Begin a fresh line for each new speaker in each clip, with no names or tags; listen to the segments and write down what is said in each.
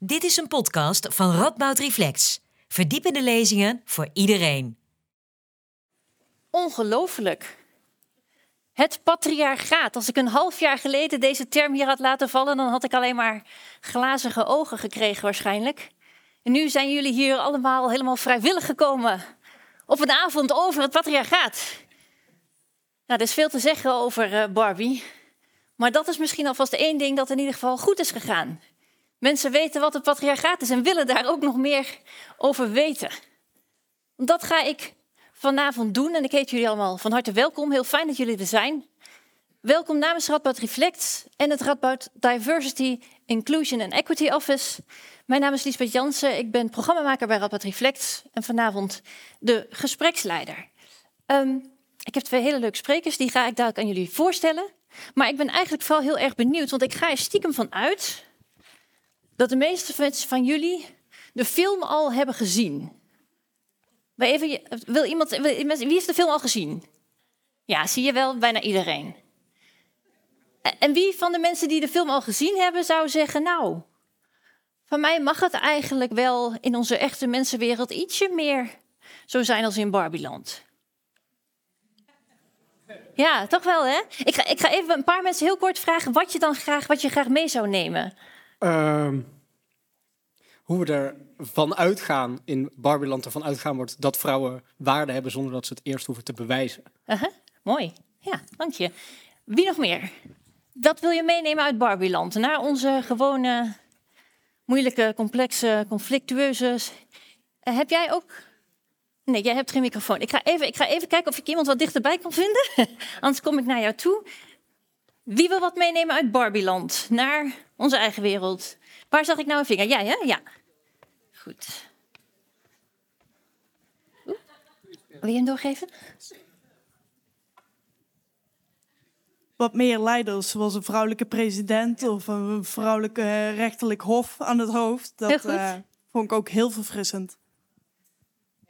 Dit is een podcast van Radboud Reflex. Verdiepende lezingen voor iedereen.
Ongelooflijk. Het patriarchaat. Als ik een half jaar geleden deze term hier had laten vallen, dan had ik alleen maar glazige ogen gekregen waarschijnlijk. En nu zijn jullie hier allemaal helemaal vrijwillig gekomen op een avond over het patriarchaat. Nou, er is veel te zeggen over eh, Barbie. Maar dat is misschien alvast één ding dat in ieder geval goed is gegaan. Mensen weten wat het patriarchaat is en willen daar ook nog meer over weten. Dat ga ik vanavond doen en ik heet jullie allemaal van harte welkom. Heel fijn dat jullie er zijn. Welkom namens Radboud Reflect en het Radboud Diversity, Inclusion and Equity Office. Mijn naam is Liesbeth Jansen, ik ben programmamaker bij Radboud Reflect en vanavond de gespreksleider. Um, ik heb twee hele leuke sprekers, die ga ik dadelijk aan jullie voorstellen. Maar ik ben eigenlijk vooral heel erg benieuwd, want ik ga er stiekem van uit dat de meeste mensen van jullie de film al hebben gezien. Even, wil iemand, wie heeft de film al gezien? Ja, zie je wel, bijna iedereen. En wie van de mensen die de film al gezien hebben zou zeggen, nou, van mij mag het eigenlijk wel in onze echte mensenwereld ietsje meer zo zijn als in Barbieland. Ja, toch wel hè? Ik ga, ik ga even een paar mensen heel kort vragen wat je dan graag, wat je graag mee zou nemen.
Uh, hoe we ervan uitgaan, in Barbieland ervan uitgaan wordt dat vrouwen waarde hebben zonder dat ze het eerst hoeven te bewijzen.
Uh mooi, ja, dank je. Wie nog meer? Wat wil je meenemen uit Barbieland? Naar onze gewone, moeilijke, complexe, conflictueuze. Uh, heb jij ook Nee, jij hebt geen microfoon. Ik ga, even, ik ga even kijken of ik iemand wat dichterbij kan vinden. Anders kom ik naar jou toe. Wie wil wat meenemen uit Barbieland naar onze eigen wereld? Waar zag ik nou een vinger? Jij, hè? Ja. Goed. Oeh. Wil je hem doorgeven?
Wat meer leiders, zoals een vrouwelijke president of een vrouwelijke rechterlijk hof aan het hoofd. Dat uh, vond ik ook heel verfrissend.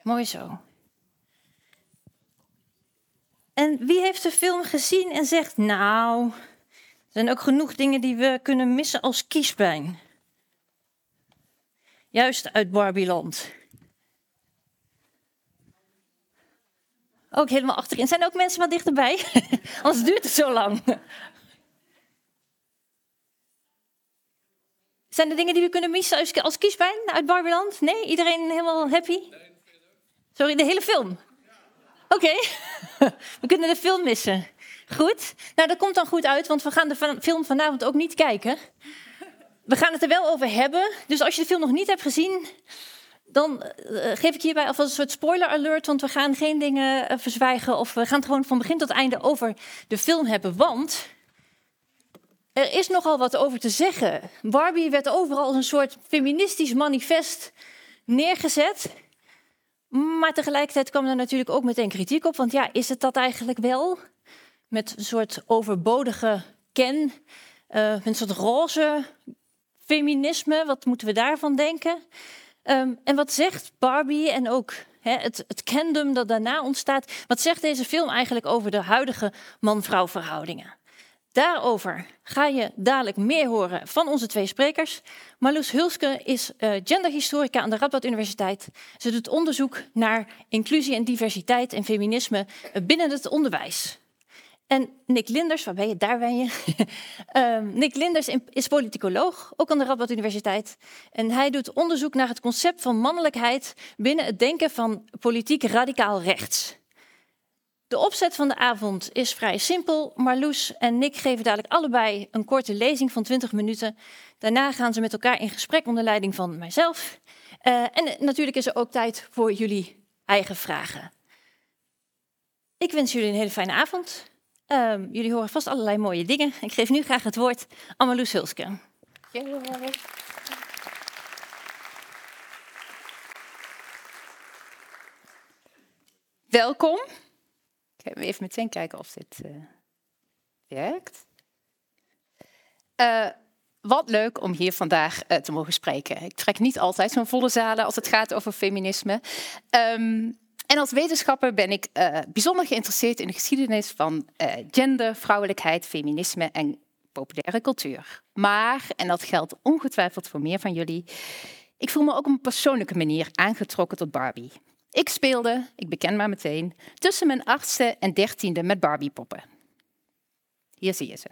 Mooi zo. En wie heeft de film gezien en zegt, nou, zijn ook genoeg dingen die we kunnen missen als kiespijn. Juist uit Barbieland. Ook helemaal achterin. Zijn er ook mensen wat dichterbij? Anders duurt het zo lang. Zijn er dingen die we kunnen missen als kiespijn uit Barbieland? Nee? Iedereen helemaal happy? Sorry, de hele film? Oké, we kunnen de film missen. Goed, nou dat komt dan goed uit, want we gaan de film vanavond ook niet kijken. We gaan het er wel over hebben, dus als je de film nog niet hebt gezien, dan uh, geef ik hierbij alvast een soort spoiler alert, want we gaan geen dingen uh, verzwijgen of we gaan het gewoon van begin tot einde over de film hebben, want er is nogal wat over te zeggen. Barbie werd overal als een soort feministisch manifest neergezet. Maar tegelijkertijd kwam er natuurlijk ook meteen kritiek op. Want ja, is het dat eigenlijk wel? Met een soort overbodige ken, met een soort roze feminisme. Wat moeten we daarvan denken? Um, en wat zegt Barbie en ook het, het dat daarna ontstaat. Wat zegt deze film eigenlijk over de huidige man-vrouw verhoudingen? Daarover ga je dadelijk meer horen van onze twee sprekers. Marloes Hulske is uh, genderhistorica aan de Radboud Universiteit. Ze doet onderzoek naar inclusie en diversiteit en feminisme eh, binnen het onderwijs. En Nick Linders, waar ben je? Daar ben je. um, Nick Linders is politicoloog, ook aan de Radboud Universiteit. En hij doet onderzoek naar het concept van mannelijkheid binnen het denken van politiek radicaal rechts. De opzet van de avond is vrij simpel. Marloes en Nick geven dadelijk allebei een korte lezing van 20 minuten. Daarna gaan ze met elkaar in gesprek onder leiding van mijzelf. Uh, en natuurlijk is er ook tijd voor jullie eigen vragen. Ik wens jullie een hele fijne avond. Uh, jullie horen vast allerlei mooie dingen. Ik geef nu graag het woord aan Marloes Hulske.
Welkom even meteen kijken of dit uh, werkt. Uh, wat leuk om hier vandaag uh, te mogen spreken. Ik trek niet altijd zo'n volle zalen als het gaat over feminisme. Um, en als wetenschapper ben ik bijzonder geïnteresseerd in de geschiedenis van gender, vrouwelijkheid, feminisme en populaire cultuur. Maar, en dat geldt ongetwijfeld voor meer van jullie, ik voel me ook op een persoonlijke manier aangetrokken tot Barbie. Ik speelde, ik beken maar meteen, tussen mijn achtste en dertiende met Barbie-poppen. Hier zie je ze.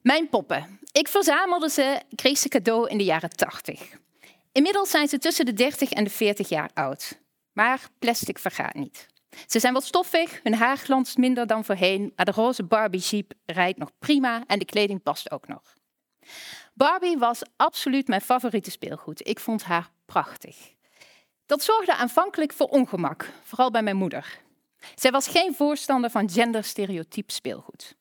Mijn poppen. Ik verzamelde ze, kreeg ze cadeau in de jaren 80. Inmiddels zijn ze tussen de 30 en de 40 jaar oud. Maar plastic vergaat niet. Ze zijn wat stoffig, hun haar glanst minder dan voorheen, maar de roze Barbie Jeep rijdt nog prima en de kleding past ook nog. Barbie was absoluut mijn favoriete speelgoed. Ik vond haar prachtig. Dat zorgde aanvankelijk voor ongemak, vooral bij mijn moeder. Zij was geen voorstander van genderstereotyp speelgoed.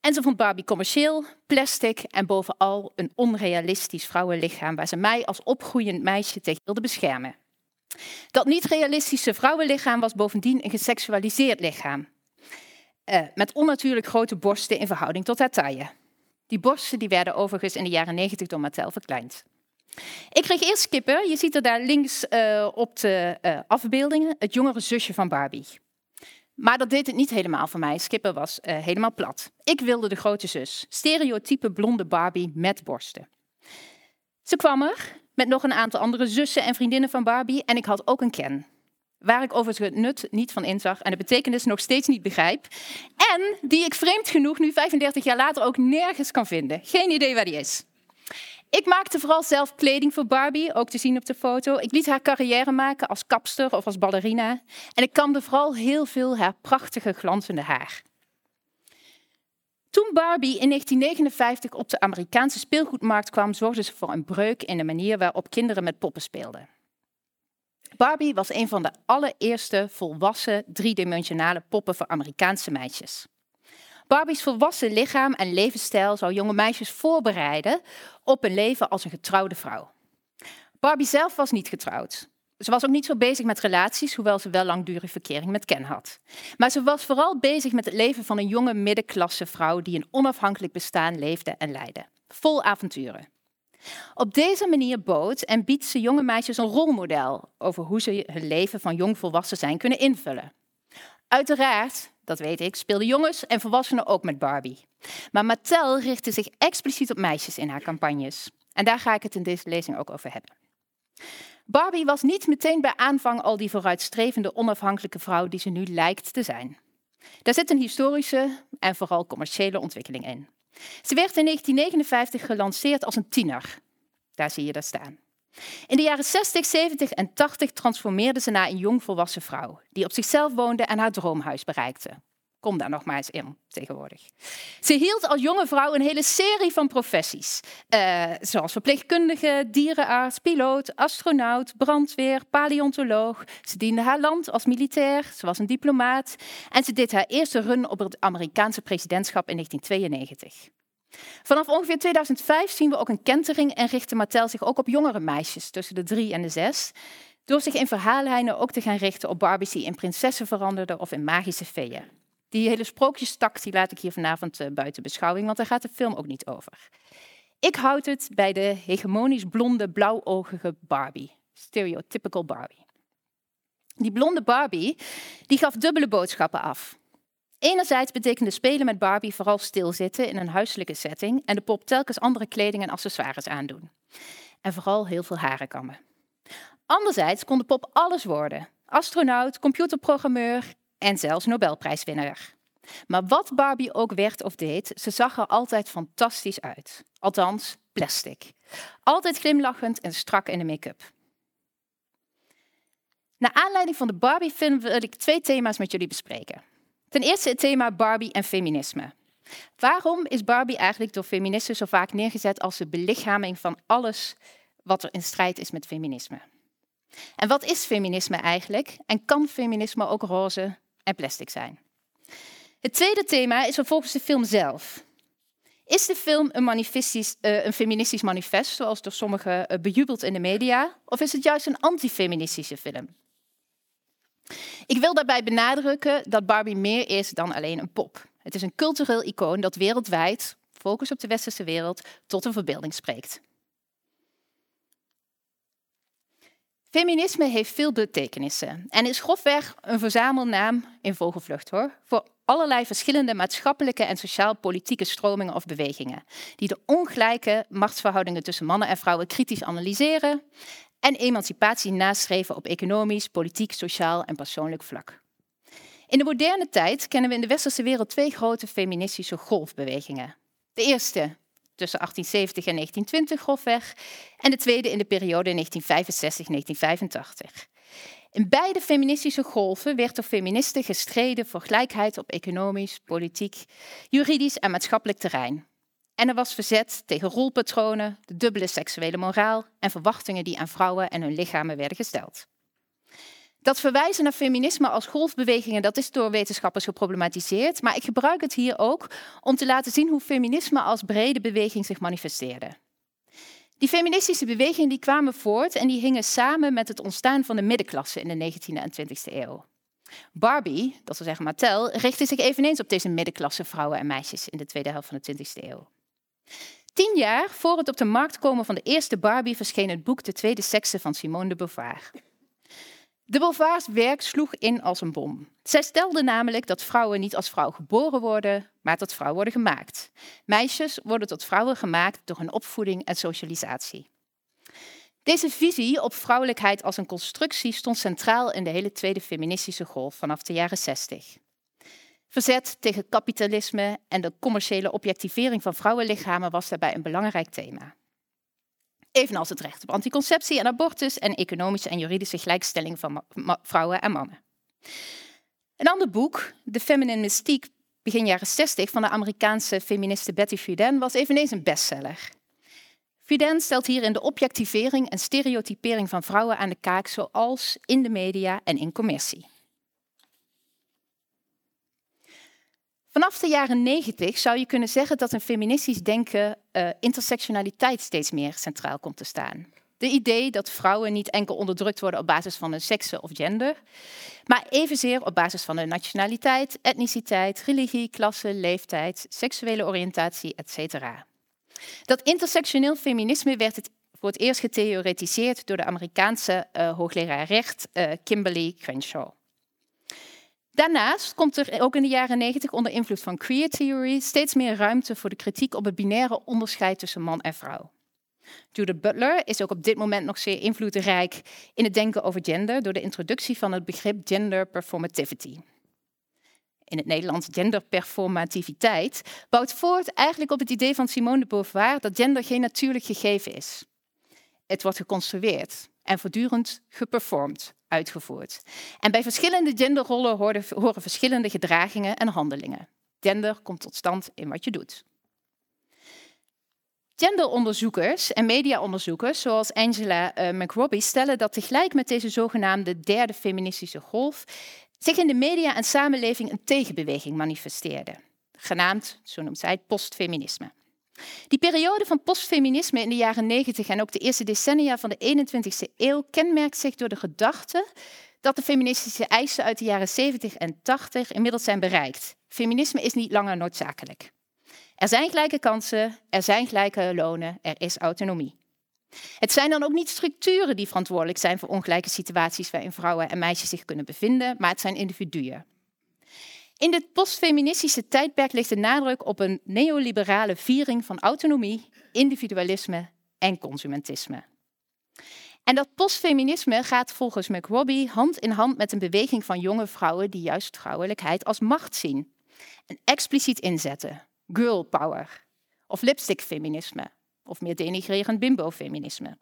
En ze vond Barbie commercieel, plastic en bovenal een onrealistisch vrouwenlichaam waar ze mij als opgroeiend meisje tegen wilde beschermen. Dat niet-realistische vrouwenlichaam was bovendien een geseksualiseerd lichaam. Uh, met onnatuurlijk grote borsten in verhouding tot haar taille. Die borsten die werden overigens in de jaren 90 door Mattel verkleind. Ik kreeg eerst kippen. Je ziet er daar links uh, op de uh, afbeeldingen het jongere zusje van Barbie. Maar dat deed het niet helemaal voor mij. Skipper was helemaal plat. Ik wilde de grote zus. Stereotype blonde Barbie met borsten. Ze kwam er met nog een aantal andere zussen en vriendinnen van Barbie en ik had ook een Ken. Waar ik overigens het nut niet van inzag en de betekenis nog steeds niet begrijp. En die ik vreemd genoeg nu 35 jaar later ook nergens kan vinden. Geen idee waar die is. Ik maakte vooral zelf kleding voor Barbie, ook te zien op de foto. Ik liet haar carrière maken als kapster of als ballerina. En ik kamde vooral heel veel haar prachtige glanzende haar. Toen Barbie in 1959 op de Amerikaanse speelgoedmarkt kwam, zorgde ze voor een breuk in de manier waarop kinderen met poppen speelden. Barbie was een van de allereerste volwassen driedimensionale poppen voor Amerikaanse meisjes. Barbie's volwassen lichaam en levensstijl zou jonge meisjes voorbereiden op een leven als een getrouwde vrouw. Barbie zelf was niet getrouwd. Ze was ook niet zo bezig met relaties, hoewel ze wel langdurige verkering met Ken had. Maar ze was vooral bezig met het leven van een jonge middenklasse vrouw die een onafhankelijk bestaan leefde en leidde. Vol avonturen. Op deze manier bood en biedt ze jonge meisjes een rolmodel over hoe ze hun leven van jong volwassen zijn kunnen invullen. Uiteraard, dat weet ik, speelden jongens en volwassenen ook met Barbie. Maar Mattel richtte zich expliciet op meisjes in haar campagnes. En daar ga ik het in deze lezing ook over hebben. Barbie was niet meteen bij aanvang al die vooruitstrevende onafhankelijke vrouw die ze nu lijkt te zijn. Daar zit een historische en vooral commerciële ontwikkeling in. Ze werd in 1959 gelanceerd als een tiener. Daar zie je dat staan. In de jaren 60, 70 en 80 transformeerde ze naar een jongvolwassen vrouw die op zichzelf woonde en haar droomhuis bereikte. Kom daar nog maar eens in tegenwoordig. Ze hield als jonge vrouw een hele serie van professies. Uh, zoals verpleegkundige, dierenarts, piloot, astronaut, brandweer, paleontoloog. Ze diende haar land als militair, ze was een diplomaat. En ze deed haar eerste run op het Amerikaanse presidentschap in 1992. Vanaf ongeveer 2005 zien we ook een kentering en richtte Mattel zich ook op jongere meisjes tussen de drie en de zes. Door zich in verhaallijnen ook te gaan richten op Barbies die in prinsessen veranderden of in magische feeën. Die hele sprookjestak laat ik hier vanavond uh, buiten beschouwing, want daar gaat de film ook niet over. Ik houd het bij de hegemonisch blonde, blauwogige Barbie. Stereotypical Barbie. Die blonde Barbie die gaf dubbele boodschappen af. Enerzijds betekende spelen met Barbie vooral stilzitten in een huiselijke setting en de pop telkens andere kleding en accessoires aandoen. En vooral heel veel haren kammen. Anderzijds kon de pop alles worden. Astronaut, computerprogrammeur, en zelfs Nobelprijswinnaar. Maar wat Barbie ook werd of deed, ze zag er altijd fantastisch uit. Althans, plastic. Altijd glimlachend en strak in de make-up. Naar aanleiding van de Barbie-film wil ik twee thema's met jullie bespreken. Ten eerste het thema Barbie en feminisme. Waarom is Barbie eigenlijk door feministen zo vaak neergezet als de belichaming van alles wat er in strijd is met feminisme? En wat is feminisme eigenlijk? En kan feminisme ook roze en plastic zijn. Het tweede thema is vervolgens de film zelf. Is de film een, uh, een feministisch manifest, zoals door sommigen uh, bejubeld in de media, of is het juist een antifeministische film? Ik wil daarbij benadrukken dat Barbie meer is dan alleen een pop. Het is een cultureel icoon dat wereldwijd, focus op de westerse wereld, tot een verbeelding spreekt. Feminisme heeft veel betekenissen en is grofweg een verzamelnaam in vogelvlucht hoor, voor allerlei verschillende maatschappelijke en sociaal-politieke stromingen of bewegingen, die de ongelijke machtsverhoudingen tussen mannen en vrouwen kritisch analyseren en emancipatie nastreven op economisch, politiek, sociaal en persoonlijk vlak. In de moderne tijd kennen we in de westerse wereld twee grote feministische golfbewegingen. De eerste tussen 1870 en 1920 grofweg en de tweede in de periode 1965-1985. In beide feministische golven werd door feministen gestreden voor gelijkheid op economisch, politiek, juridisch en maatschappelijk terrein. En er was verzet tegen rolpatronen, de dubbele seksuele moraal en verwachtingen die aan vrouwen en hun lichamen werden gesteld. Dat verwijzen naar feminisme als golfbewegingen, dat is door wetenschappers geproblematiseerd, maar ik gebruik het hier ook om te laten zien hoe feminisme als brede beweging zich manifesteerde. Die feministische bewegingen die kwamen voort en die hingen samen met het ontstaan van de middenklasse in de 19e en 20e eeuw. Barbie, dat wil zeggen Mattel, richtte zich eveneens op deze middenklasse vrouwen en meisjes in de tweede helft van de 20e eeuw. Tien jaar voor het op de markt komen van de eerste Barbie verscheen het boek De Tweede Sekse van Simone de Beauvoir. De Beauvoir's werk sloeg in als een bom. Zij stelde namelijk dat vrouwen niet als vrouw geboren worden, maar tot vrouw worden gemaakt. Meisjes worden tot vrouwen gemaakt door hun opvoeding en socialisatie. Deze visie op vrouwelijkheid als een constructie stond centraal in de hele tweede feministische golf vanaf de jaren 60. Verzet tegen kapitalisme en de commerciële objectivering van vrouwenlichamen was daarbij een belangrijk thema. Evenals het recht op anticonceptie en abortus en economische en juridische gelijkstelling van vrouwen en mannen. Een ander boek, The Feminine Mystique, begin jaren 60 van de Amerikaanse feministe Betty Friedan, was eveneens een bestseller. Friedan stelt hierin de objectivering en stereotypering van vrouwen aan de kaak, zoals in de media en in commercie. Vanaf de jaren 90 zou je kunnen zeggen dat een feministisch denken uh, intersectionaliteit steeds meer centraal komt te staan. De idee dat vrouwen niet enkel onderdrukt worden op basis van hun sekse of gender, maar evenzeer op basis van hun nationaliteit, etniciteit, religie, klasse, leeftijd, seksuele oriëntatie, etc. Dat intersectioneel feminisme werd het voor het eerst getheoretiseerd door de Amerikaanse uh, hoogleraar recht uh, Kimberly Crenshaw. Daarnaast komt er ook in de jaren 90 onder invloed van queer theory steeds meer ruimte voor de kritiek op het binaire onderscheid tussen man en vrouw. Judith Butler is ook op dit moment nog zeer invloedrijk in het denken over gender door de introductie van het begrip gender performativity. In het Nederlands genderperformativiteit bouwt voort eigenlijk op het idee van Simone de Beauvoir dat gender geen natuurlijk gegeven is. Het wordt geconstrueerd en voortdurend geperformed uitgevoerd. En bij verschillende genderrollen horen, horen verschillende gedragingen en handelingen. Gender komt tot stand in wat je doet. Genderonderzoekers en mediaonderzoekers, zoals Angela uh, McRobbie, stellen dat tegelijk met deze zogenaamde derde feministische golf zich in de media en samenleving een tegenbeweging manifesteerde, genaamd, zo noemt zij, postfeminisme. Die periode van postfeminisme in de jaren 90 en ook de eerste decennia van de 21ste eeuw kenmerkt zich door de gedachte dat de feministische eisen uit de jaren 70 en 80 inmiddels zijn bereikt. Feminisme is niet langer noodzakelijk. Er zijn gelijke kansen, er zijn gelijke lonen, er is autonomie. Het zijn dan ook niet structuren die verantwoordelijk zijn voor ongelijke situaties waarin vrouwen en meisjes zich kunnen bevinden, maar het zijn individuen. In dit postfeministische tijdperk ligt de nadruk op een neoliberale viering van autonomie, individualisme en consumentisme. En dat postfeminisme gaat volgens McRobbie hand in hand met een beweging van jonge vrouwen die juist vrouwelijkheid als macht zien en expliciet inzetten. Girl power of lipstick feminisme of meer denigrerend bimbo-feminisme.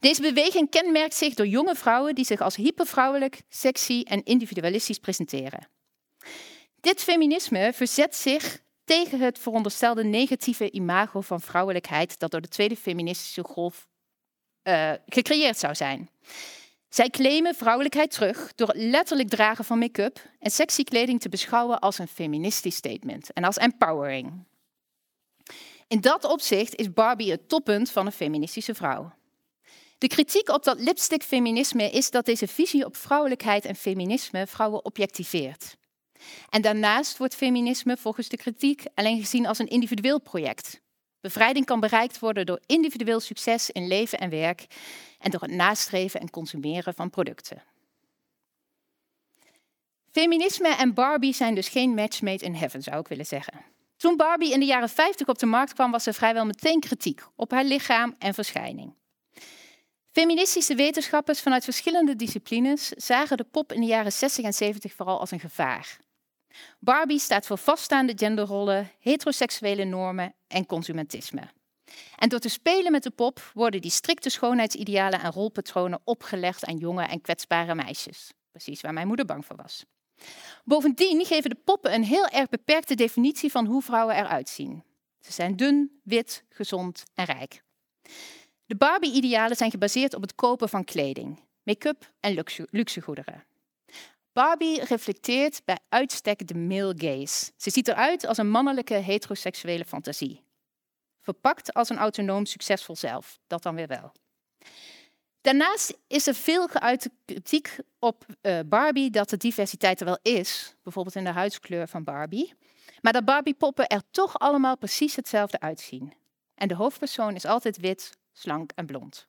Deze beweging kenmerkt zich door jonge vrouwen die zich als hypervrouwelijk, sexy en individualistisch presenteren. Dit feminisme verzet zich tegen het veronderstelde negatieve imago van vrouwelijkheid dat door de tweede feministische golf uh, gecreëerd zou zijn. Zij claimen vrouwelijkheid terug door het letterlijk dragen van make-up en sexy kleding te beschouwen als een feministisch statement en als empowering. In dat opzicht is Barbie het toppunt van een feministische vrouw. De kritiek op dat lipstick-feminisme is dat deze visie op vrouwelijkheid en feminisme vrouwen objectiveert. En daarnaast wordt feminisme volgens de kritiek alleen gezien als een individueel project. Bevrijding kan bereikt worden door individueel succes in leven en werk en door het nastreven en consumeren van producten. Feminisme en Barbie zijn dus geen match made in heaven, zou ik willen zeggen. Toen Barbie in de jaren 50 op de markt kwam, was er vrijwel meteen kritiek op haar lichaam en verschijning. Feministische wetenschappers vanuit verschillende disciplines zagen de pop in de jaren 60 en 70 vooral als een gevaar. Barbie staat voor vaststaande genderrollen, heteroseksuele normen en consumentisme. En door te spelen met de pop worden die strikte schoonheidsidealen en rolpatronen opgelegd aan jonge en kwetsbare meisjes. Precies waar mijn moeder bang voor was. Bovendien geven de poppen een heel erg beperkte definitie van hoe vrouwen eruit zien. Ze zijn dun, wit, gezond en rijk. De Barbie-idealen zijn gebaseerd op het kopen van kleding, make-up en luxe, luxegoederen. Barbie reflecteert bij uitstek de male gaze. Ze ziet eruit als een mannelijke heteroseksuele fantasie. Verpakt als een autonoom succesvol zelf, dat dan weer wel. Daarnaast is er veel geuite kritiek op uh, Barbie dat de diversiteit er wel is, bijvoorbeeld in de huidskleur van Barbie, maar dat Barbie-poppen er toch allemaal precies hetzelfde uitzien. En de hoofdpersoon is altijd wit, slank en blond.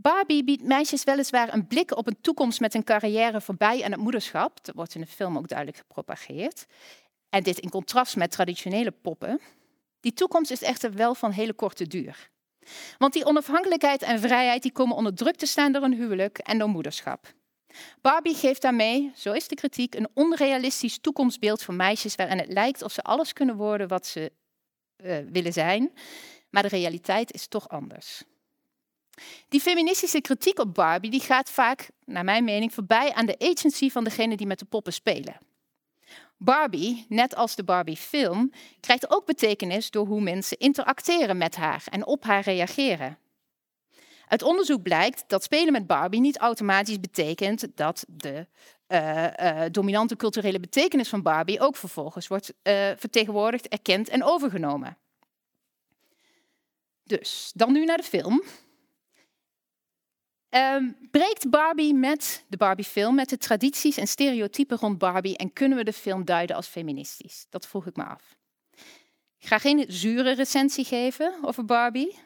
Barbie biedt meisjes weliswaar een blik op een toekomst met een carrière voorbij aan het moederschap. Dat wordt in de film ook duidelijk gepropageerd. En dit in contrast met traditionele poppen. Die toekomst is echter wel van hele korte duur. Want die onafhankelijkheid en vrijheid die komen onder druk te staan door een huwelijk en door moederschap. Barbie geeft daarmee, zo is de kritiek, een onrealistisch toekomstbeeld voor meisjes waarin het lijkt of ze alles kunnen worden wat ze uh, willen zijn. Maar de realiteit is toch anders. Die feministische kritiek op Barbie die gaat vaak, naar mijn mening, voorbij aan de agency van degene die met de poppen spelen. Barbie, net als de Barbie-film, krijgt ook betekenis door hoe mensen interacteren met haar en op haar reageren. Uit onderzoek blijkt dat spelen met Barbie niet automatisch betekent dat de uh, uh, dominante culturele betekenis van Barbie ook vervolgens wordt uh, vertegenwoordigd, erkend en overgenomen. Dus, dan nu naar de film. Um, breekt Barbie met de Barbie-film met de tradities en stereotypen rond Barbie en kunnen we de film duiden als feministisch? Dat vroeg ik me af. Ik ga geen zure recensie geven over Barbie.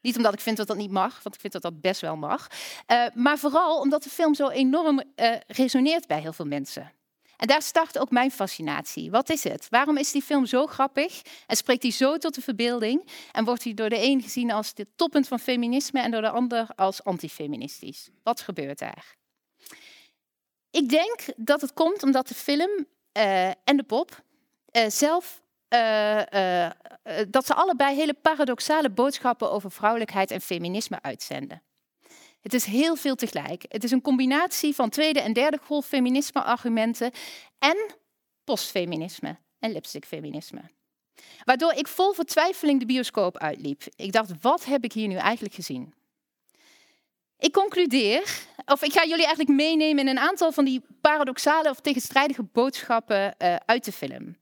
Niet omdat ik vind dat dat niet mag, want ik vind dat dat best wel mag. Uh, maar vooral omdat de film zo enorm uh, resoneert bij heel veel mensen. En daar start ook mijn fascinatie. Wat is het? Waarom is die film zo grappig en spreekt hij zo tot de verbeelding? En wordt hij door de een gezien als het toppunt van feminisme en door de ander als antifeministisch? Wat gebeurt daar? Ik denk dat het komt omdat de film uh, en de pop uh, zelf uh, dat ze allebei hele paradoxale boodschappen over vrouwelijkheid en feminisme uitzenden. Het is heel veel tegelijk. Het is een combinatie van tweede en derde golf feminisme argumenten en postfeminisme en lipstickfeminisme. Waardoor ik vol vertwijfeling de bioscoop uitliep. Ik dacht, wat heb ik hier nu eigenlijk gezien? Ik concludeer, of ik ga jullie eigenlijk meenemen in een aantal van die paradoxale of tegenstrijdige boodschappen uh, uit de film.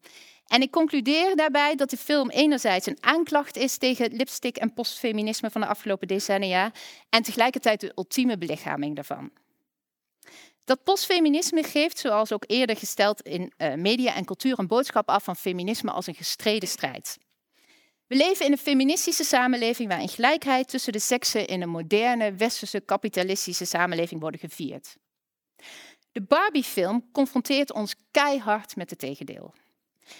En ik concludeer daarbij dat de film enerzijds een aanklacht is tegen lipstick- en postfeminisme van de afgelopen decennia en tegelijkertijd de ultieme belichaming daarvan. Dat postfeminisme geeft, zoals ook eerder gesteld in uh, media en cultuur, een boodschap af van feminisme als een gestreden strijd. We leven in een feministische samenleving waarin gelijkheid tussen de seksen in een moderne, westerse, kapitalistische samenleving worden gevierd. De Barbie-film confronteert ons keihard met het tegendeel.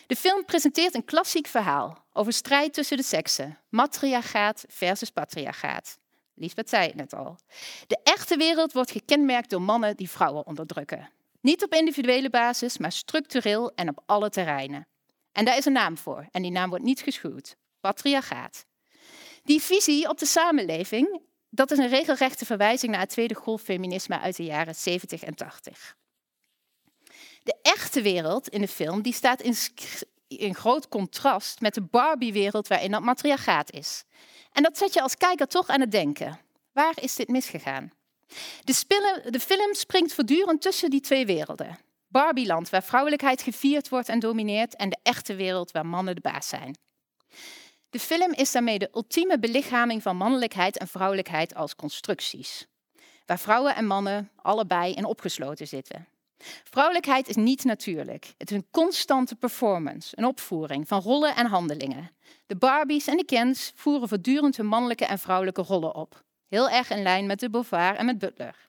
De film presenteert een klassiek verhaal over strijd tussen de seksen, matriarchaat versus patriarchaat. Liesbeth zei het net al. De echte wereld wordt gekenmerkt door mannen die vrouwen onderdrukken. Niet op individuele basis, maar structureel en op alle terreinen. En daar is een naam voor, en die naam wordt niet geschuwd: patriarchaat. Die visie op de samenleving, dat is een regelrechte verwijzing naar het tweede golffeminisme uit de jaren 70 en 80. De echte wereld in de film die staat in, groot contrast met de Barbie-wereld waarin dat matriarchaat is. En dat zet je als kijker toch aan het denken. Waar is dit misgegaan? De, de film springt voortdurend tussen die twee werelden. Barbieland, waar vrouwelijkheid gevierd wordt en domineert, en de echte wereld waar mannen de baas zijn. De film is daarmee de ultieme belichaming van mannelijkheid en vrouwelijkheid als constructies, waar vrouwen en mannen allebei in opgesloten zitten. Vrouwelijkheid is niet natuurlijk. Het is een constante performance, een opvoering van rollen en handelingen. De Barbies en de Kens voeren voortdurend hun mannelijke en vrouwelijke rollen op. Heel erg in lijn met de Beauvoir en met Butler.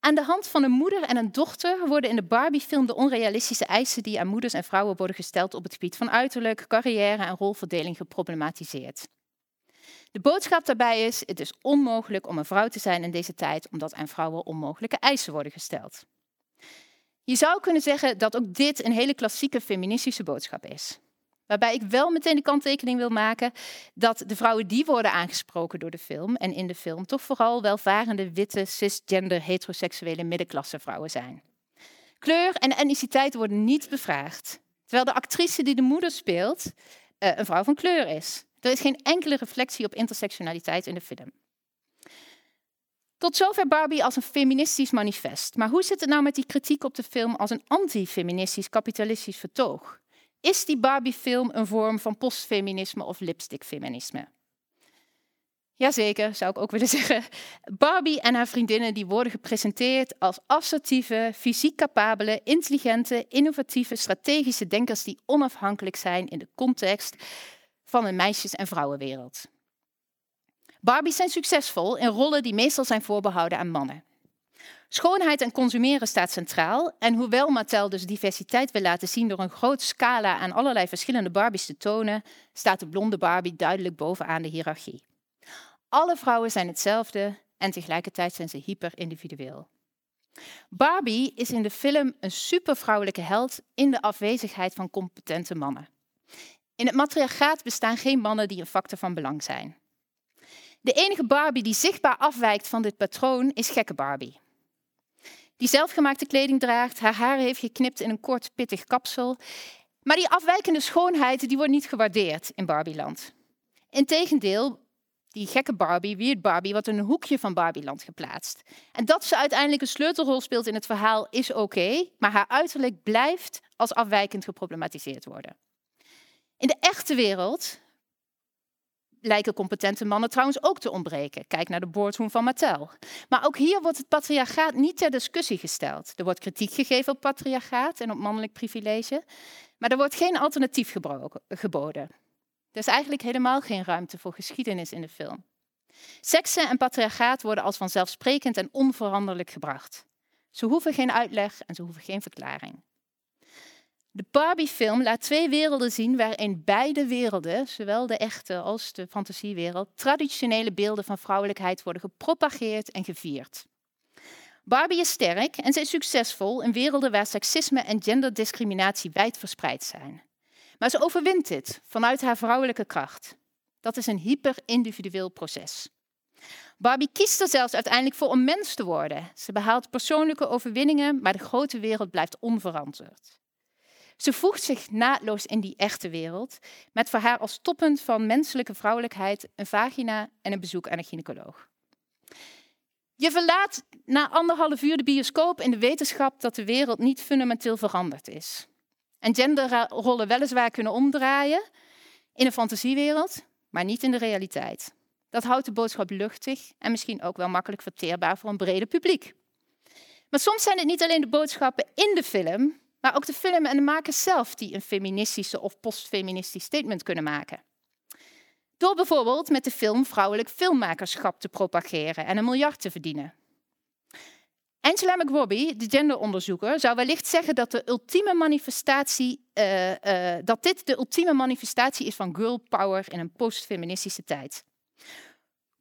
Aan de hand van een moeder en een dochter worden in de Barbie-film de onrealistische eisen die aan moeders en vrouwen worden gesteld op het gebied van uiterlijk, carrière en rolverdeling geproblematiseerd. De boodschap daarbij is: het is onmogelijk om een vrouw te zijn in deze tijd, omdat aan vrouwen onmogelijke eisen worden gesteld. Je zou kunnen zeggen dat ook dit een hele klassieke feministische boodschap is. Waarbij ik wel meteen de kanttekening wil maken dat de vrouwen die worden aangesproken door de film en in de film toch vooral welvarende, witte, cisgender, heteroseksuele middenklasse vrouwen zijn. Kleur en etniciteit worden niet bevraagd, terwijl de actrice die de moeder speelt uh, een vrouw van kleur is. Er is geen enkele reflectie op intersectionaliteit in de film. Tot zover Barbie als een feministisch manifest. Maar hoe zit het nou met die kritiek op de film als een anti-feministisch kapitalistisch vertoog? Is die Barbie-film een vorm van postfeminisme of lipstickfeminisme? Jazeker, zou ik ook willen zeggen. Barbie en haar vriendinnen die worden gepresenteerd als assertieve, fysiek capabele, intelligente, innovatieve, strategische denkers die onafhankelijk zijn in de context van een meisjes- en vrouwenwereld. Barbies zijn succesvol in rollen die meestal zijn voorbehouden aan mannen. Schoonheid en consumeren staat centraal. En hoewel Mattel dus diversiteit wil laten zien door een groot scala aan allerlei verschillende Barbies te tonen, staat de blonde Barbie duidelijk bovenaan de hiërarchie. Alle vrouwen zijn hetzelfde en tegelijkertijd zijn ze hyper-individueel. Barbie is in de film een supervrouwelijke held in de afwezigheid van competente mannen. In het matriarchaat bestaan geen mannen die een factor van belang zijn. De enige Barbie die zichtbaar afwijkt van dit patroon is gekke Barbie. Die zelfgemaakte kleding draagt, haar haar heeft geknipt in een kort pittig kapsel. Maar die afwijkende schoonheid die wordt niet gewaardeerd in Barbieland. Integendeel, die gekke Barbie, weird Barbie, wordt in een hoekje van Barbieland geplaatst. En dat ze uiteindelijk een sleutelrol speelt in het verhaal is oké, maar haar uiterlijk blijft als afwijkend geproblematiseerd worden. In de echte wereld lijken competente mannen trouwens ook te ontbreken. Kijk naar de boardroom van Mattel. Maar ook hier wordt het patriarchaat niet ter discussie gesteld. Er wordt kritiek gegeven op patriarchaat en op mannelijk privilege, maar er wordt geen alternatief geboden. Er is eigenlijk helemaal geen ruimte voor geschiedenis in de film. Seksen en patriarchaat worden als vanzelfsprekend en onveranderlijk gebracht. Ze hoeven geen uitleg en ze hoeven geen verklaring. De Barbie-film laat twee werelden zien waarin beide werelden, zowel de echte als de fantasiewereld, traditionele beelden van vrouwelijkheid worden gepropageerd en gevierd. Barbie is sterk en ze is succesvol in werelden waar seksisme en genderdiscriminatie wijdverspreid zijn. Maar ze overwint dit vanuit haar vrouwelijke kracht. Dat is een hyper-individueel proces. Barbie kiest er zelfs uiteindelijk voor om mens te worden. Ze behaalt persoonlijke overwinningen, maar de grote wereld blijft onverantwoord. Ze voegt zich naadloos in die echte wereld, met voor haar als toppunt van menselijke vrouwelijkheid een vagina en een bezoek aan een gynaecoloog. Je verlaat na anderhalf uur de bioscoop in de wetenschap dat de wereld niet fundamenteel veranderd is. En genderrollen weliswaar kunnen omdraaien in een fantasiewereld, maar niet in de realiteit. Dat houdt de boodschap luchtig en misschien ook wel makkelijk verteerbaar voor een breder publiek. Maar soms zijn het niet alleen de boodschappen in de film, maar ook de film en de makers zelf die een feministische of postfeministisch statement kunnen maken. Door bijvoorbeeld met de film vrouwelijk filmmakerschap te propageren en een miljard te verdienen. Angela McRobbie, de genderonderzoeker, zou wellicht zeggen dat, de ultieme manifestatie, uh, uh, dat dit de ultieme manifestatie is van girl power in een postfeministische tijd.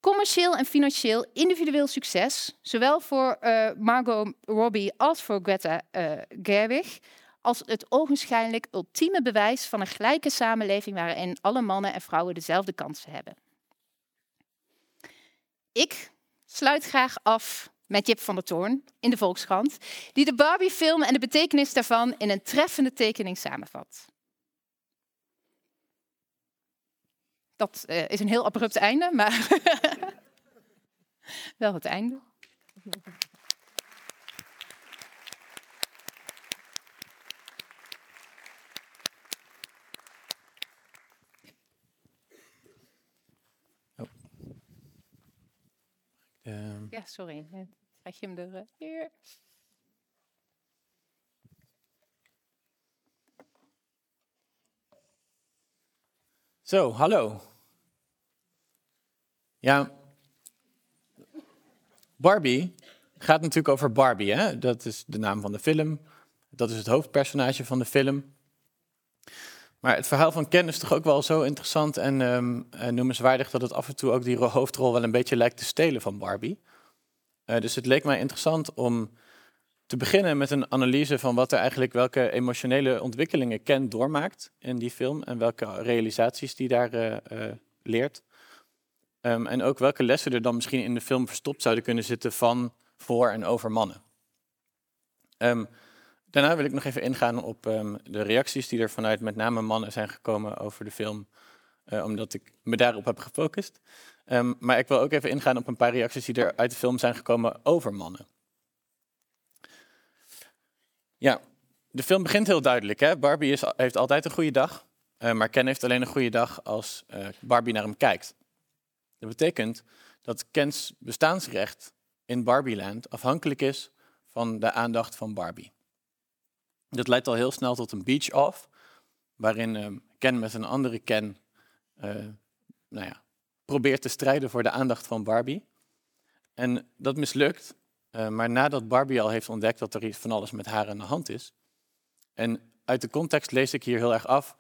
Commercieel en financieel individueel succes, zowel voor uh, Margot Robbie als voor Greta uh, Gerwig, als het ogenschijnlijk ultieme bewijs van een gelijke samenleving waarin alle mannen en vrouwen dezelfde kansen hebben. Ik sluit graag af met Jip van der Toorn in de Volkskrant, die de Barbie-film en de betekenis daarvan in een treffende tekening samenvat. Dat uh, is een heel abrupt einde, maar wel het einde.
Um.
Ja, sorry. Krijg je hem er? Eh,
Zo, hallo. Ja, Barbie gaat natuurlijk over Barbie, hè? Dat is de naam van de film. Dat is het hoofdpersonage van de film. Maar het verhaal van Ken is toch ook wel zo interessant en um, noemenswaardig dat het af en toe ook die hoofdrol wel een beetje lijkt te stelen van Barbie. Uh, dus het leek mij interessant om te beginnen met een analyse van wat er eigenlijk, welke emotionele ontwikkelingen Ken doormaakt in die film en welke realisaties die daar uh, leert. Um, en ook welke lessen er dan misschien in de film verstopt zouden kunnen zitten van, voor en over mannen. Um, daarna wil ik nog even ingaan op um, de reacties die er vanuit met name mannen zijn gekomen over de film, uh, omdat ik me daarop heb gefocust. maar ik wil ook even ingaan op een paar reacties die er uit de film zijn gekomen over mannen. Ja, de film begint heel duidelijk. Hè? Barbie is, heeft altijd een goede dag, uh, maar Ken heeft alleen een goede dag als uh, Barbie naar hem kijkt. Dat betekent dat Kens bestaansrecht in Barbieland afhankelijk is van de aandacht van Barbie. Dat leidt al heel snel tot een beach-off, waarin uh, Ken met een andere Ken nou ja, probeert te strijden voor de aandacht van Barbie. En dat mislukt, uh, maar nadat Barbie al heeft ontdekt dat er iets van alles met haar aan de hand is. En uit de context lees ik hier heel erg af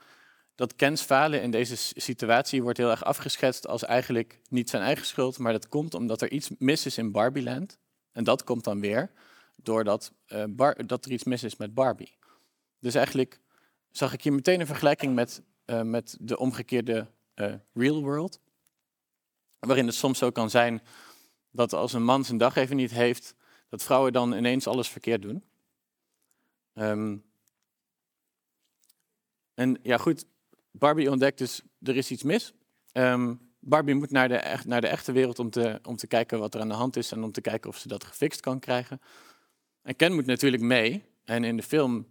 dat Kens falen in deze situatie wordt heel erg afgeschetst als eigenlijk niet zijn eigen schuld, maar dat komt omdat er iets mis is in Barbieland. En dat komt dan weer doordat Bar dat er iets mis is met Barbie. Dus eigenlijk zag ik hier meteen een vergelijking met, uh, met de omgekeerde real world. Waarin het soms zo kan zijn dat als een man zijn dag even niet heeft, dat vrouwen dan ineens alles verkeerd doen. Um, en ja, goed, Barbie ontdekt dus, er is iets mis. Um, Barbie moet naar de, echt, naar de echte wereld om te, om te kijken wat er aan de hand is en om te kijken of ze dat gefixt kan krijgen. En Ken moet natuurlijk mee. En in de film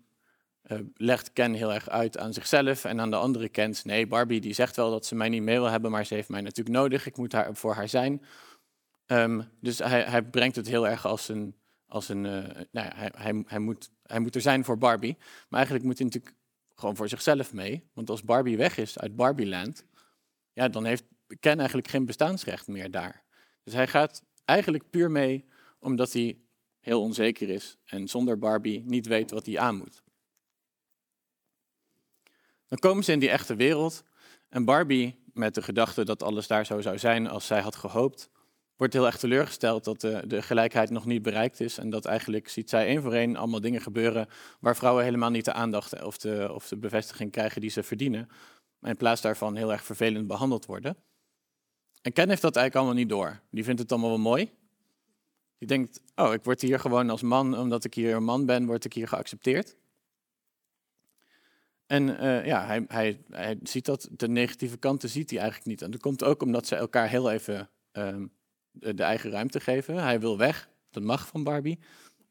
uh, legt Ken heel erg uit aan zichzelf en aan de andere Kens. Nee, Barbie die zegt wel dat ze mij niet mee wil hebben, maar ze heeft mij natuurlijk nodig. Ik moet haar, voor haar zijn. Um, dus hij, hij, brengt het heel erg als een. Als een uh, nou ja, hij, hij, hij, moet, hij moet er zijn voor Barbie. Maar eigenlijk moet hij natuurlijk gewoon voor zichzelf mee. Want als Barbie weg is uit Barbieland, ja, dan heeft Ken eigenlijk geen bestaansrecht meer daar. Dus hij gaat eigenlijk puur mee omdat hij heel onzeker is en zonder Barbie niet weet wat hij aan moet. Dan komen ze in die echte wereld en Barbie, met de gedachte dat alles daar zo zou zijn als zij had gehoopt, wordt heel erg teleurgesteld dat de, de, gelijkheid nog niet bereikt is. En dat eigenlijk ziet zij één voor één allemaal dingen gebeuren waar vrouwen helemaal niet de aandacht of de, of de bevestiging krijgen die ze verdienen. Maar in plaats daarvan heel erg vervelend behandeld worden. En Ken heeft dat eigenlijk allemaal niet door. Die vindt het allemaal wel mooi. Die denkt, oh, ik word hier gewoon als man, omdat ik hier een man ben, word ik hier geaccepteerd. En uh, ja, hij, hij, hij ziet dat, de negatieve kanten ziet hij eigenlijk niet. En dat komt ook omdat ze elkaar heel even um, de, de, eigen ruimte geven. Hij wil weg, dat mag van Barbie,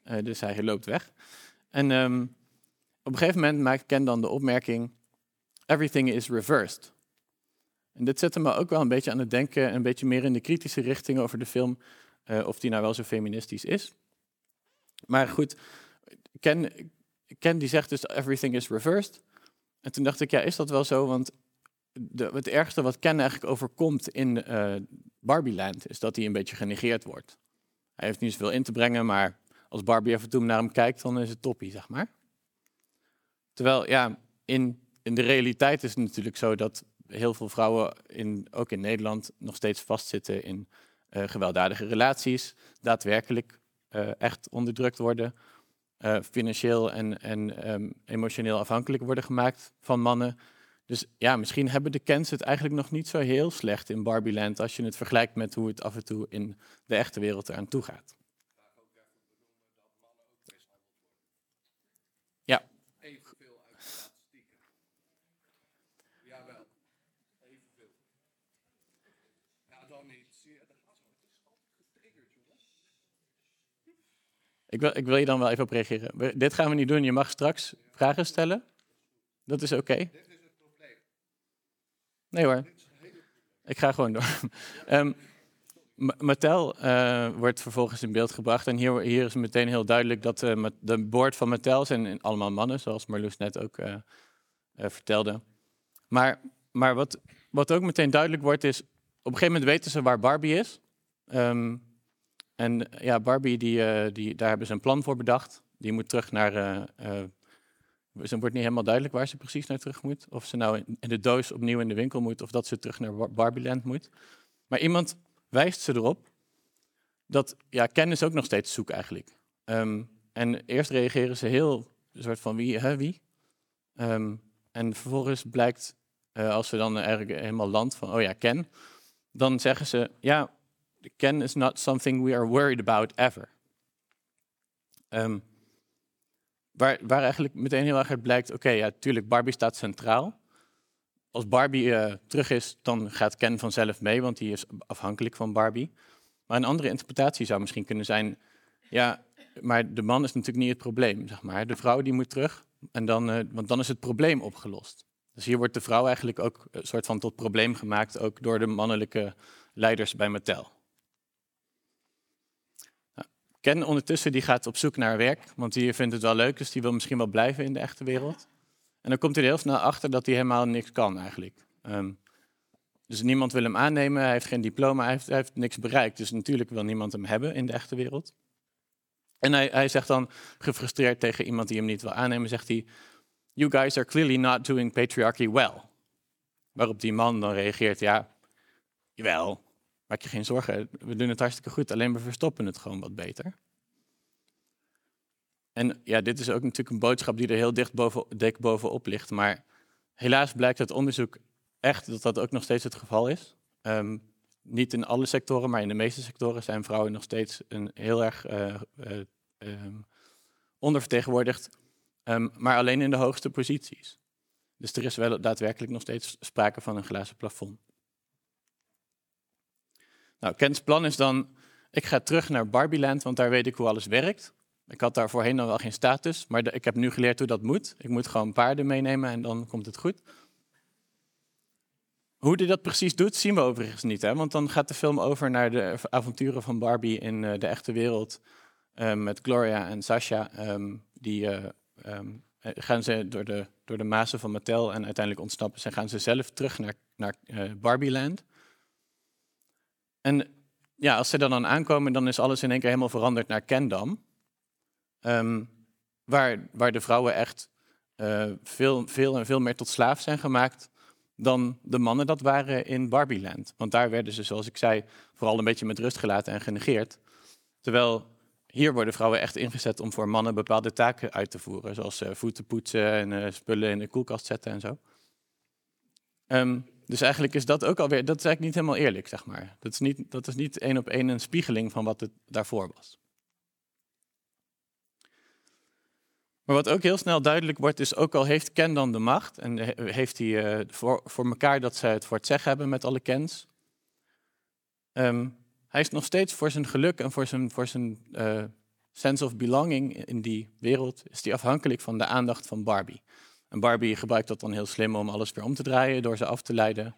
uh, dus hij loopt weg. En um, op een gegeven moment maakt Ken dan de opmerking, everything is reversed. En dit zette me ook wel een beetje aan het denken, een beetje meer in de kritische richting over de film, uh, of die nou wel zo feministisch is. Maar goed, Ken, Ken die zegt dus everything is reversed. En toen dacht ik, ja, is dat wel zo? Want de, het ergste wat Ken eigenlijk overkomt in Barbieland is dat hij een beetje genegeerd wordt. Hij heeft niet zoveel in te brengen, maar als Barbie even toe naar hem kijkt, dan is het toppie, zeg maar. Terwijl, ja, in, in de realiteit is het natuurlijk zo dat heel veel vrouwen, in, ook in Nederland, nog steeds vastzitten in uh, gewelddadige relaties, daadwerkelijk uh, echt onderdrukt worden, uh, financieel en, en um, emotioneel afhankelijk worden gemaakt van mannen. Dus ja, misschien hebben de Kens het eigenlijk nog niet zo heel slecht in Barbieland als je het vergelijkt met hoe het af en toe in de echte wereld eraan toe gaat. Ja.
Evenveel uit de statistieken. Jawel, evenveel. Ja, dan niet.
Ik wil, ik wil je dan wel even op reageren. Dit gaan we niet doen. Je mag straks vragen stellen. Dat is oké. Nee hoor. Ik ga gewoon door. um, Mattel uh, wordt vervolgens in beeld gebracht. En hier, hier is meteen heel duidelijk dat uh, de boord van Mattel zijn allemaal mannen, zoals Marloes net ook uh, vertelde. Maar, maar wat, wat ook meteen duidelijk wordt is, op een gegeven moment weten ze waar Barbie is. Ehm, en ja, Barbie, die, eh, die, daar hebben ze een plan voor bedacht. Die moet terug naar. Het wordt niet helemaal duidelijk waar ze precies naar terug moet. Of ze nou in, de doos opnieuw in de winkel moet, of dat ze terug naar Bar- Barbieland moet. Maar iemand wijst ze erop dat ja, Ken is ook nog steeds zoek eigenlijk. Ehm, en eerst reageren ze heel een soort van wie, hè, wie? Ehm, en vervolgens blijkt, eh, als we dan eigenlijk helemaal land van, oh ja, Ken, dan zeggen ze, ja, Ken is not something we are worried about ever. Ehm, waar, waar eigenlijk meteen heel erg blijkt, oké, ja, tuurlijk, Barbie staat centraal. Als Barbie eh, terug is, dan gaat Ken vanzelf mee, want die is afhankelijk van Barbie. Maar een andere interpretatie zou misschien kunnen zijn, ja, maar de man is natuurlijk niet het probleem, zeg maar. De vrouw die moet terug, en dan, eh, want dan is het probleem opgelost. Dus hier wordt de vrouw eigenlijk ook een soort van tot probleem gemaakt, ook door de mannelijke leiders bij Mattel. Ken ondertussen die gaat op zoek naar werk, want die vindt het wel leuk, dus die wil misschien wel blijven in de echte wereld. En dan komt hij er heel snel achter dat hij helemaal niks kan eigenlijk. Ehm, dus niemand wil hem aannemen, hij heeft geen diploma, hij heeft, heeft niks bereikt. Dus natuurlijk wil niemand hem hebben in de echte wereld. En hij, hij zegt dan gefrustreerd tegen iemand die hem niet wil aannemen, zegt hij, You guys are clearly not doing patriarchy well. Waarop die man dan reageert, ja, jawel, maak je geen zorgen, we doen het hartstikke goed, alleen we verstoppen het gewoon wat beter. En ja, dit is ook natuurlijk een boodschap die er heel dicht boven, dik bovenop ligt, maar helaas blijkt uit onderzoek echt dat dat ook nog steeds het geval is. Ehm, niet in alle sectoren, maar in de meeste sectoren zijn vrouwen nog steeds een heel erg eh, eh, ehm, ondervertegenwoordigd, ehm, maar alleen in de hoogste posities. Dus er is wel daadwerkelijk nog steeds sprake van een glazen plafond. Nou, Kens plan is dan, ik ga terug naar Barbieland, want daar weet ik hoe alles werkt. Ik had daar voorheen dan wel geen status, maar ik heb nu geleerd hoe dat moet. Ik moet gewoon paarden meenemen en dan komt het goed. Hoe hij dat precies doet, zien we overigens niet. Hè? Want dan gaat de film over naar de avonturen van Barbie in eh, de echte wereld. eh, met Gloria en Sasha. ehm, die eh, ehm, eh, gaan ze door de, door de mazen van Mattel en uiteindelijk ontsnappen ze. Gaan ze zelf terug naar, naar Barbieland. En ja, als ze dan, dan aankomen, dan is alles in één keer helemaal veranderd naar Kendam. Ehm, waar, waar de vrouwen echt eh, veel, veel en veel meer tot slaaf zijn gemaakt dan de mannen dat waren in Barbieland. Want daar werden ze, zoals ik zei, vooral een beetje met rust gelaten en genegeerd. Terwijl hier worden vrouwen echt ingezet om voor mannen bepaalde taken uit te voeren, zoals eh, voeten poetsen en eh, spullen in de koelkast zetten en zo. Ehm, dus eigenlijk is dat ook alweer, dat is eigenlijk niet helemaal eerlijk, zeg maar. Dat is niet, dat is niet één op één een spiegeling van wat het daarvoor was. Maar wat ook heel snel duidelijk wordt, is ook al heeft Ken dan de macht en he- heeft hij eh, voor, voor elkaar dat ze het voor het zeggen hebben met alle Kens, ehm, hij is nog steeds voor zijn geluk en voor zijn, voor zijn eh, sense of belonging in die wereld, is hij afhankelijk van de aandacht van Barbie. En Barbie gebruikt dat dan heel slim om alles weer om te draaien, door ze af te leiden.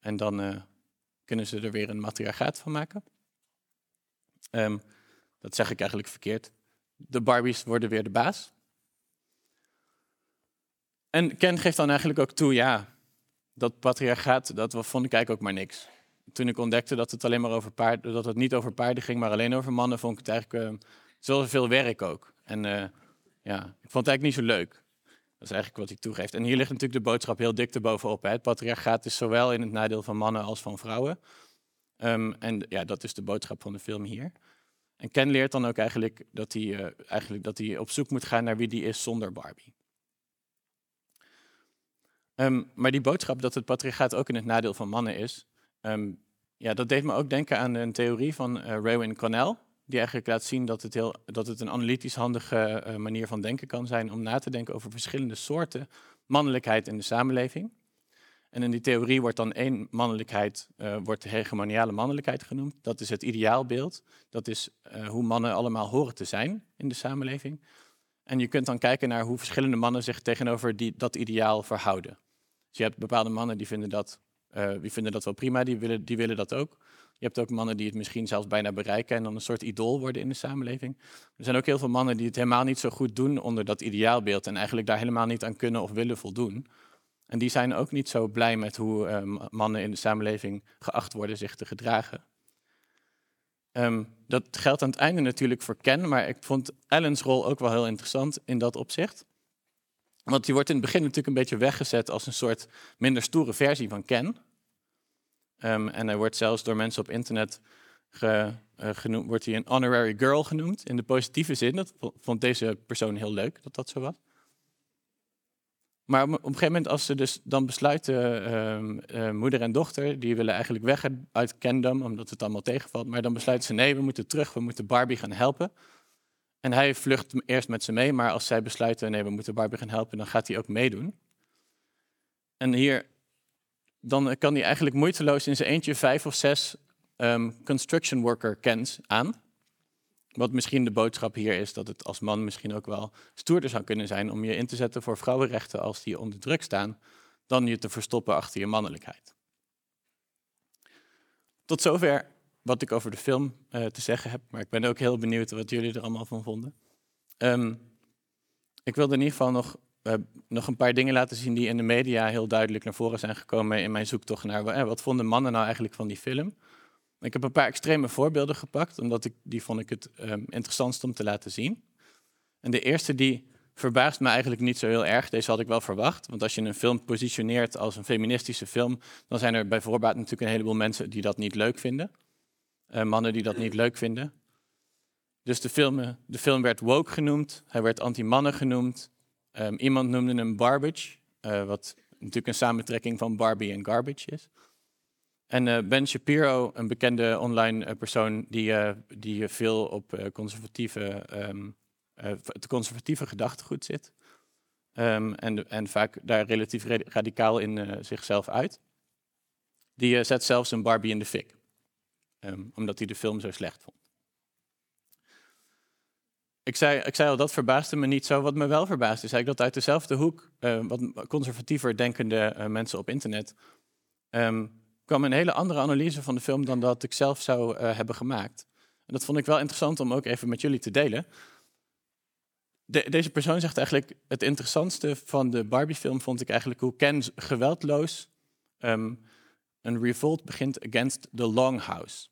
En dan eh, kunnen ze er weer een matriarchaat van maken. Ehm, dat zeg ik eigenlijk verkeerd. De Barbies worden weer de baas. En Ken geeft dan eigenlijk ook toe, ja, dat patriarchaat, dat vond ik eigenlijk ook maar niks. Toen ik ontdekte dat het alleen maar over paarden, dat het niet over paarden ging, maar alleen over mannen, vond ik het eigenlijk uh, zoveel werk ook. En uh, ja, ik vond het eigenlijk niet zo leuk. Dat is eigenlijk wat hij toegeeft. En hier ligt natuurlijk de boodschap heel dik erbovenop. Hè. Het patriarchaat is zowel in het nadeel van mannen als van vrouwen. Um, en ja, dat is de boodschap van de film hier. En Ken leert dan ook eigenlijk dat hij, uh, eigenlijk dat hij op zoek moet gaan naar wie die is zonder Barbie. Um, maar die boodschap dat het patriarchaat ook in het nadeel van mannen is, um, ja, dat deed me ook denken aan een theorie van uh, Raywin Connell, die eigenlijk laat zien dat het, heel, dat het een analytisch handige uh, manier van denken kan zijn om na te denken over verschillende soorten mannelijkheid in de samenleving. En in die theorie wordt dan één mannelijkheid, uh, wordt de hegemoniale mannelijkheid genoemd. Dat is het ideaalbeeld. Dat is uh, hoe mannen allemaal horen te zijn in de samenleving. En je kunt dan kijken naar hoe verschillende mannen zich tegenover die, dat ideaal verhouden. Dus je hebt bepaalde mannen die vinden dat, die vinden dat wel prima, die willen, die willen dat ook. Je hebt ook mannen die het misschien zelfs bijna bereiken en dan een soort idool worden in de samenleving. Er zijn ook heel veel mannen die het helemaal niet zo goed doen onder dat ideaalbeeld en eigenlijk daar helemaal niet aan kunnen of willen voldoen. En die zijn ook niet zo blij met hoe eh, ma- mannen in de samenleving geacht worden zich te gedragen. Ehm, dat geldt aan het einde natuurlijk voor Ken, maar ik vond Ellen's rol ook wel heel interessant in dat opzicht. Want die wordt in het begin natuurlijk een beetje weggezet als een soort minder stoere versie van Ken. Ehm, en hij wordt zelfs door mensen op internet ge, eh, genoemd, wordt hij een honorary girl genoemd, in de positieve zin. Dat vo- vond deze persoon heel leuk dat dat zo was. Maar op, een gegeven moment, als ze dus dan besluiten, ehm, eh, moeder en dochter, die willen eigenlijk weg uit Kendom, omdat het allemaal tegenvalt. Maar dan besluiten ze, nee, we moeten terug, we moeten Barbie gaan helpen. En hij vlucht eerst met ze mee, maar als zij besluiten, nee, we moeten Barbie gaan helpen, dan gaat hij ook meedoen. En hier, dan kan hij eigenlijk moeiteloos in zijn eentje vijf of zes ehm, construction worker kens aan. Wat misschien de boodschap hier is dat het als man misschien ook wel stoerder zou kunnen zijn om je in te zetten voor vrouwenrechten als die onder druk staan, dan je te verstoppen achter je mannelijkheid. Tot zover wat ik over de film eh, te zeggen heb, maar ik ben ook heel benieuwd wat jullie er allemaal van vonden. Ehm, ik wilde in ieder geval nog, eh, nog een paar dingen laten zien die in de media heel duidelijk naar voren zijn gekomen in mijn zoektocht naar eh, wat vonden mannen nou eigenlijk van die film. Ik heb een paar extreme voorbeelden gepakt, omdat ik die vond ik het um, interessantst om te laten zien. En de eerste die verbaast me eigenlijk niet zo heel erg. Deze had ik wel verwacht, want als je een film positioneert als een feministische film, dan zijn er bij voorbaat natuurlijk een heleboel mensen die dat niet leuk vinden. Uh, mannen die dat niet leuk vinden. Dus de film, de film werd woke genoemd, hij werd anti-mannen genoemd. Um, iemand noemde hem Barbage, uh, wat natuurlijk een samentrekking van Barbie en Garbage is. En uh, Ben Shapiro, een bekende online uh, persoon die, die veel op conservatieve, um, het conservatieve gedachtegoed zit. Um, en, en vaak daar relatief radicaal in zichzelf uit. Die zet zelfs een Barbie in de fik. Omdat hij de film zo slecht vond. Ik zei, ik zei al, dat verbaasde me niet zo. Wat me wel verbaasde, is eigenlijk dat uit dezelfde hoek, wat conservatiever denkende mensen op internet, kwam een hele andere analyse van de film dan dat ik zelf zou uh, hebben gemaakt. En dat vond ik wel interessant om ook even met jullie te delen. De, deze persoon zegt eigenlijk, het interessantste van de Barbie-film vond ik eigenlijk hoe Ken geweldloos um, een revolt begint against the longhouse.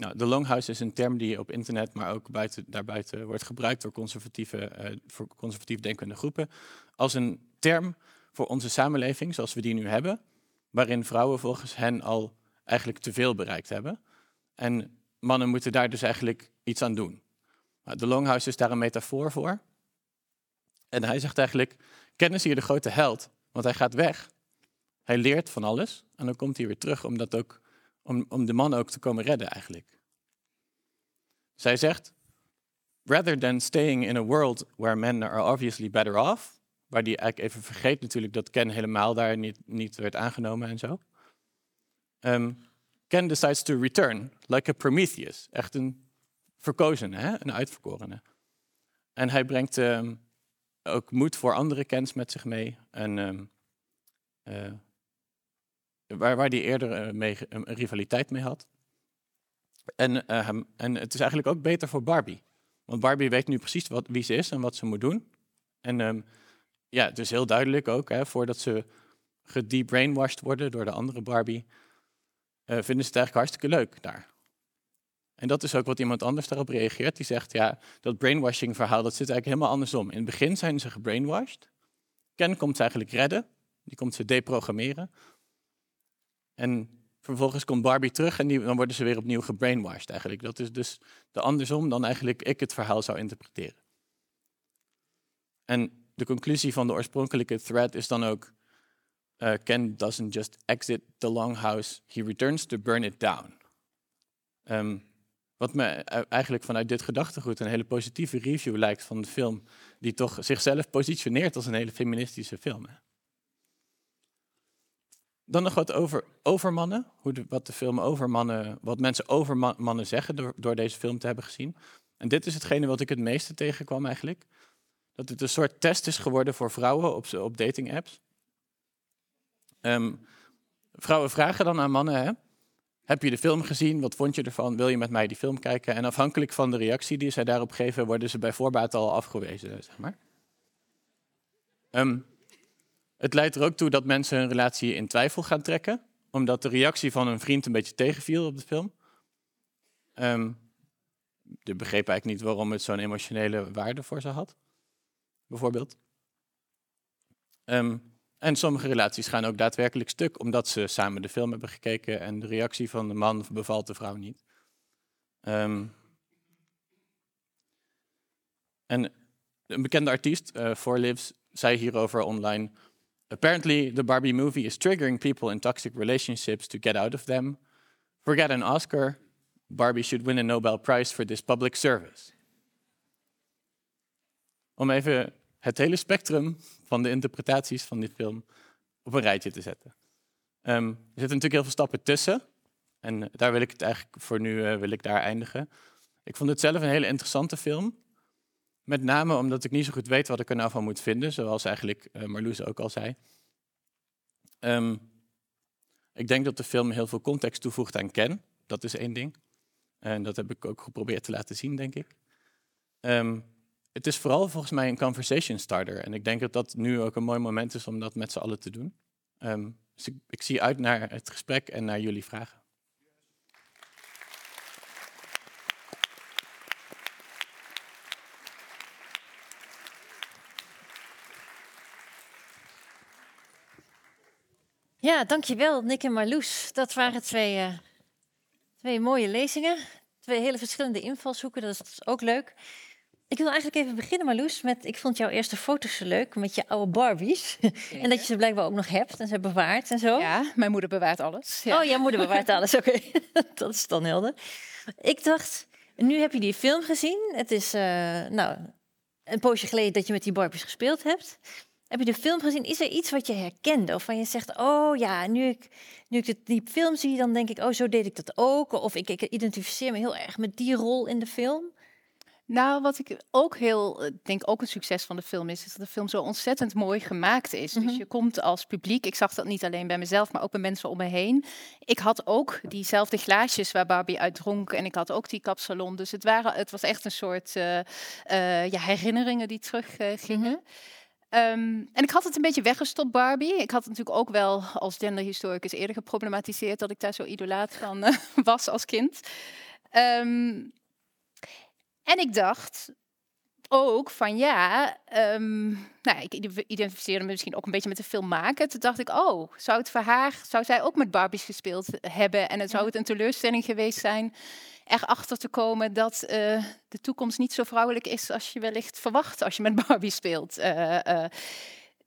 Nou, de longhouse is een term die op internet, maar ook buiten, daarbuiten wordt gebruikt door conservatieve, uh, voor conservatief denkende groepen, als een term voor onze samenleving zoals we die nu hebben, waarin vrouwen volgens hen al eigenlijk te veel bereikt hebben. En mannen moeten daar dus eigenlijk iets aan doen. Nou, de Longhouse is daar een metafoor voor. En hij zegt eigenlijk, Ken is hier de grote held, want hij gaat weg. Hij leert van alles en dan komt hij weer terug om, dat ook, om, de man ook te komen redden eigenlijk. Zij zegt, rather than staying in a world where men are obviously better off, waar die eigenlijk even vergeet natuurlijk dat Ken helemaal daar niet, niet werd aangenomen en zo. Um, Ken decides to return, like a Prometheus. Echt een verkozene, hè? een uitverkorene. En hij brengt um, ook moed voor andere Kens met zich mee. En, um, uh, waar, waar hij eerder mee, een rivaliteit mee had. En, uh, en het is eigenlijk ook beter voor Barbie. Want Barbie weet nu precies wat, wie ze is en wat ze moet doen. En ja, het is heel duidelijk ook, hè, voordat ze gedebrainwashed worden door de andere Barbie, uh, vinden ze het eigenlijk hartstikke leuk daar. En dat is ook wat iemand anders daarop reageert. Die zegt, ja, dat brainwashing verhaal, dat zit eigenlijk helemaal andersom. In het begin zijn ze gebrainwashed. Ken komt ze eigenlijk redden. Die komt ze deprogrammeren. En vervolgens komt Barbie terug en die, dan worden ze weer opnieuw gebrainwashed eigenlijk. Dat is dus de andersom dan eigenlijk ik het verhaal zou interpreteren. En de conclusie van de oorspronkelijke thread is dan ook: uh, Ken doesn't just exit the longhouse, he returns to burn it down. Um, wat me eigenlijk vanuit dit gedachtegoed een hele positieve review lijkt van de film, die toch zichzelf positioneert als een hele feministische film. Dan nog wat over, over mannen, hoe wat de film over mannen, wat mensen over ma mannen zeggen door, door deze film te hebben gezien. En dit is hetgene wat ik het meeste tegenkwam eigenlijk dat het een soort test is geworden voor vrouwen op, op dating apps. Um, vrouwen vragen dan aan mannen, hè, heb je de film gezien? Wat vond je ervan? Wil je met mij die film kijken? En afhankelijk van de reactie die zij daarop geven, worden ze bij voorbaat al afgewezen, zeg maar. Um, Het leidt er ook toe dat mensen hun relatie in twijfel gaan trekken, omdat de reactie van hun vriend een beetje tegenviel op de film. Ehm de begreep eigenlijk niet waarom het zo'n emotionele waarde voor ze had, bijvoorbeeld. Ehm, en sommige relaties gaan ook daadwerkelijk stuk, omdat ze samen de film hebben gekeken en de reactie van de man bevalt de vrouw niet. Ehm, en een bekende artiest, uh, For Lives, zei hierover online. Apparently, the Barbie movie is triggering people in toxic relationships to get out of them. Forget an Oscar. Barbie should win a Nobel Prize for this public service. Om even het hele spectrum van de interpretaties van die film op een rijtje te zetten. Um, er zitten natuurlijk heel veel stappen tussen. En daar wil ik het eigenlijk voor nu uh, wil ik daar eindigen. Ik vond het zelf een hele interessante film. Met name omdat ik niet zo goed weet wat ik er nou van moet vinden, zoals eigenlijk uh, Marloes ook al zei. Um, ik denk dat de film heel veel context toevoegt aan Ken. Dat is één ding. En dat heb ik ook geprobeerd te laten zien, denk ik. Um, het is vooral volgens mij een conversation starter. En ik denk dat dat nu ook een mooi moment is om dat met z'n allen te doen. Um, dus ik zie uit naar het gesprek en naar jullie vragen.
Ja, dankjewel Nick en Marloes. Dat waren twee, uh, twee mooie lezingen. Twee hele verschillende invalshoeken, dat is ook leuk. Ik wil eigenlijk even beginnen, Marloes, met... Ik vond jouw eerste foto's zo leuk met je oude Barbies. en dat je ze blijkbaar ook nog hebt en ze bewaart en zo.
Ja, mijn moeder bewaart alles. Ja.
Oh, jouw moeder bewaart alles, oké. dat is dan helder. Ik dacht, nu heb je die film gezien. Het is, uh, nou, een poosje geleden dat je met die Barbies gespeeld hebt. Heb je de film gezien? Is er iets wat je herkende? Of van je zegt, oh ja, nu ik, nu ik die film zie, dan denk ik, oh zo deed ik dat ook. Of ik, ik identificeer me heel erg met die rol in de film.
Nou, wat ik ook heel, ik denk ook een succes van de film is, is dat de film zo ontzettend mooi gemaakt is.
Mhm.
Dus je komt als publiek, ik zag dat niet alleen bij mezelf, maar ook bij mensen om me heen. Ik had ook diezelfde glaasjes waar Barbie uit dronk en ik had ook die kapsalon. Dus het, waren, het was echt een soort uh, uh, ja, herinneringen die teruggingen. Uh, gingen. Um, en ik had het een beetje weggestopt, Barbie. Ik had het natuurlijk ook wel als genderhistoricus eerder geproblematiseerd dat ik daar zo idolaat van uh, was als kind. Um, en ik dacht ook van ja, um, nou, ik identificeerde me misschien ook een beetje met de film maken. Toen dacht ik, oh, zou het voor haar, zou zij ook met Barbies gespeeld hebben? En het zou het een teleurstelling geweest zijn erachter te komen dat uh, de toekomst niet zo vrouwelijk is als je wellicht verwacht als je met Barbie speelt. Uh, uh,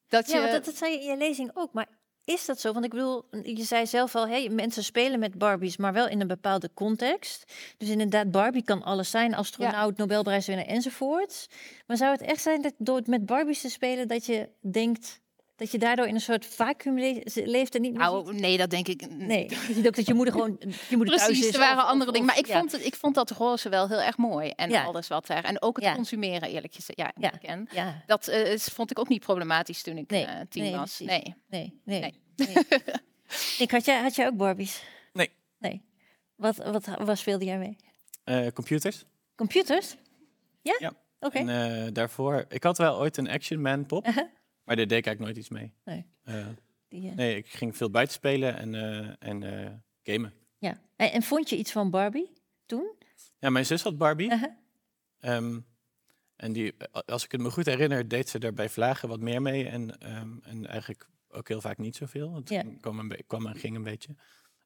dat ja, je... dat, dat zei je in je lezing ook. Maar is dat zo? Want ik bedoel, je zei zelf al, hey, mensen spelen met Barbies, maar wel in een bepaalde context. Dus inderdaad, Barbie kan alles zijn, astronaut, ja. Nobelprijswinnaar enzovoort. Maar zou het echt zijn dat door het met Barbies te spelen, dat je denkt dat je daardoor in een soort vacuüm le leeft en niet meer
nou, nee, dat denk ik.
Nee, je ziet ook dat je moeder gewoon je moeder
Precies,
thuis is.
er waren
of,
andere
of,
dingen. Maar ik,
ja.
vond het, ik vond dat roze wel heel erg mooi. En
Ja.
alles wat daar. En ook het
Ja.
consumeren, eerlijk gezegd. Ja,
Ja.
ik ken.
Ja,
Dat eh, is- vond ik ook niet problematisch toen ik
Nee,
eh, tien
nee,
was. Nee.
nee, nee.
Nee.
nee. ik had, jij, had jij ook Barbies?
Nee.
Nee. Wat, wat, wat speelde jij mee?
Eh, computers.
Computers? Ja?
Ja.
Oké.
En eh, daarvoor, ik had wel ooit een Action Man pop,
Uh-huh.
Maar daar deed ik eigenlijk nooit iets mee.
Nee.
Eh,
Die, eh,
nee, ik ging veel buiten spelen en, eh, en gamen.
Ja. En, en vond je iets van Barbie toen?
Ja, mijn zus had Barbie.
Uh-huh.
Ehm, en die, als ik het me goed herinner, deed ze er bij Vlagen wat meer mee. En, ehm, en eigenlijk ook heel vaak niet zoveel. Het
Ja.
kwam, een kwam en ging een beetje.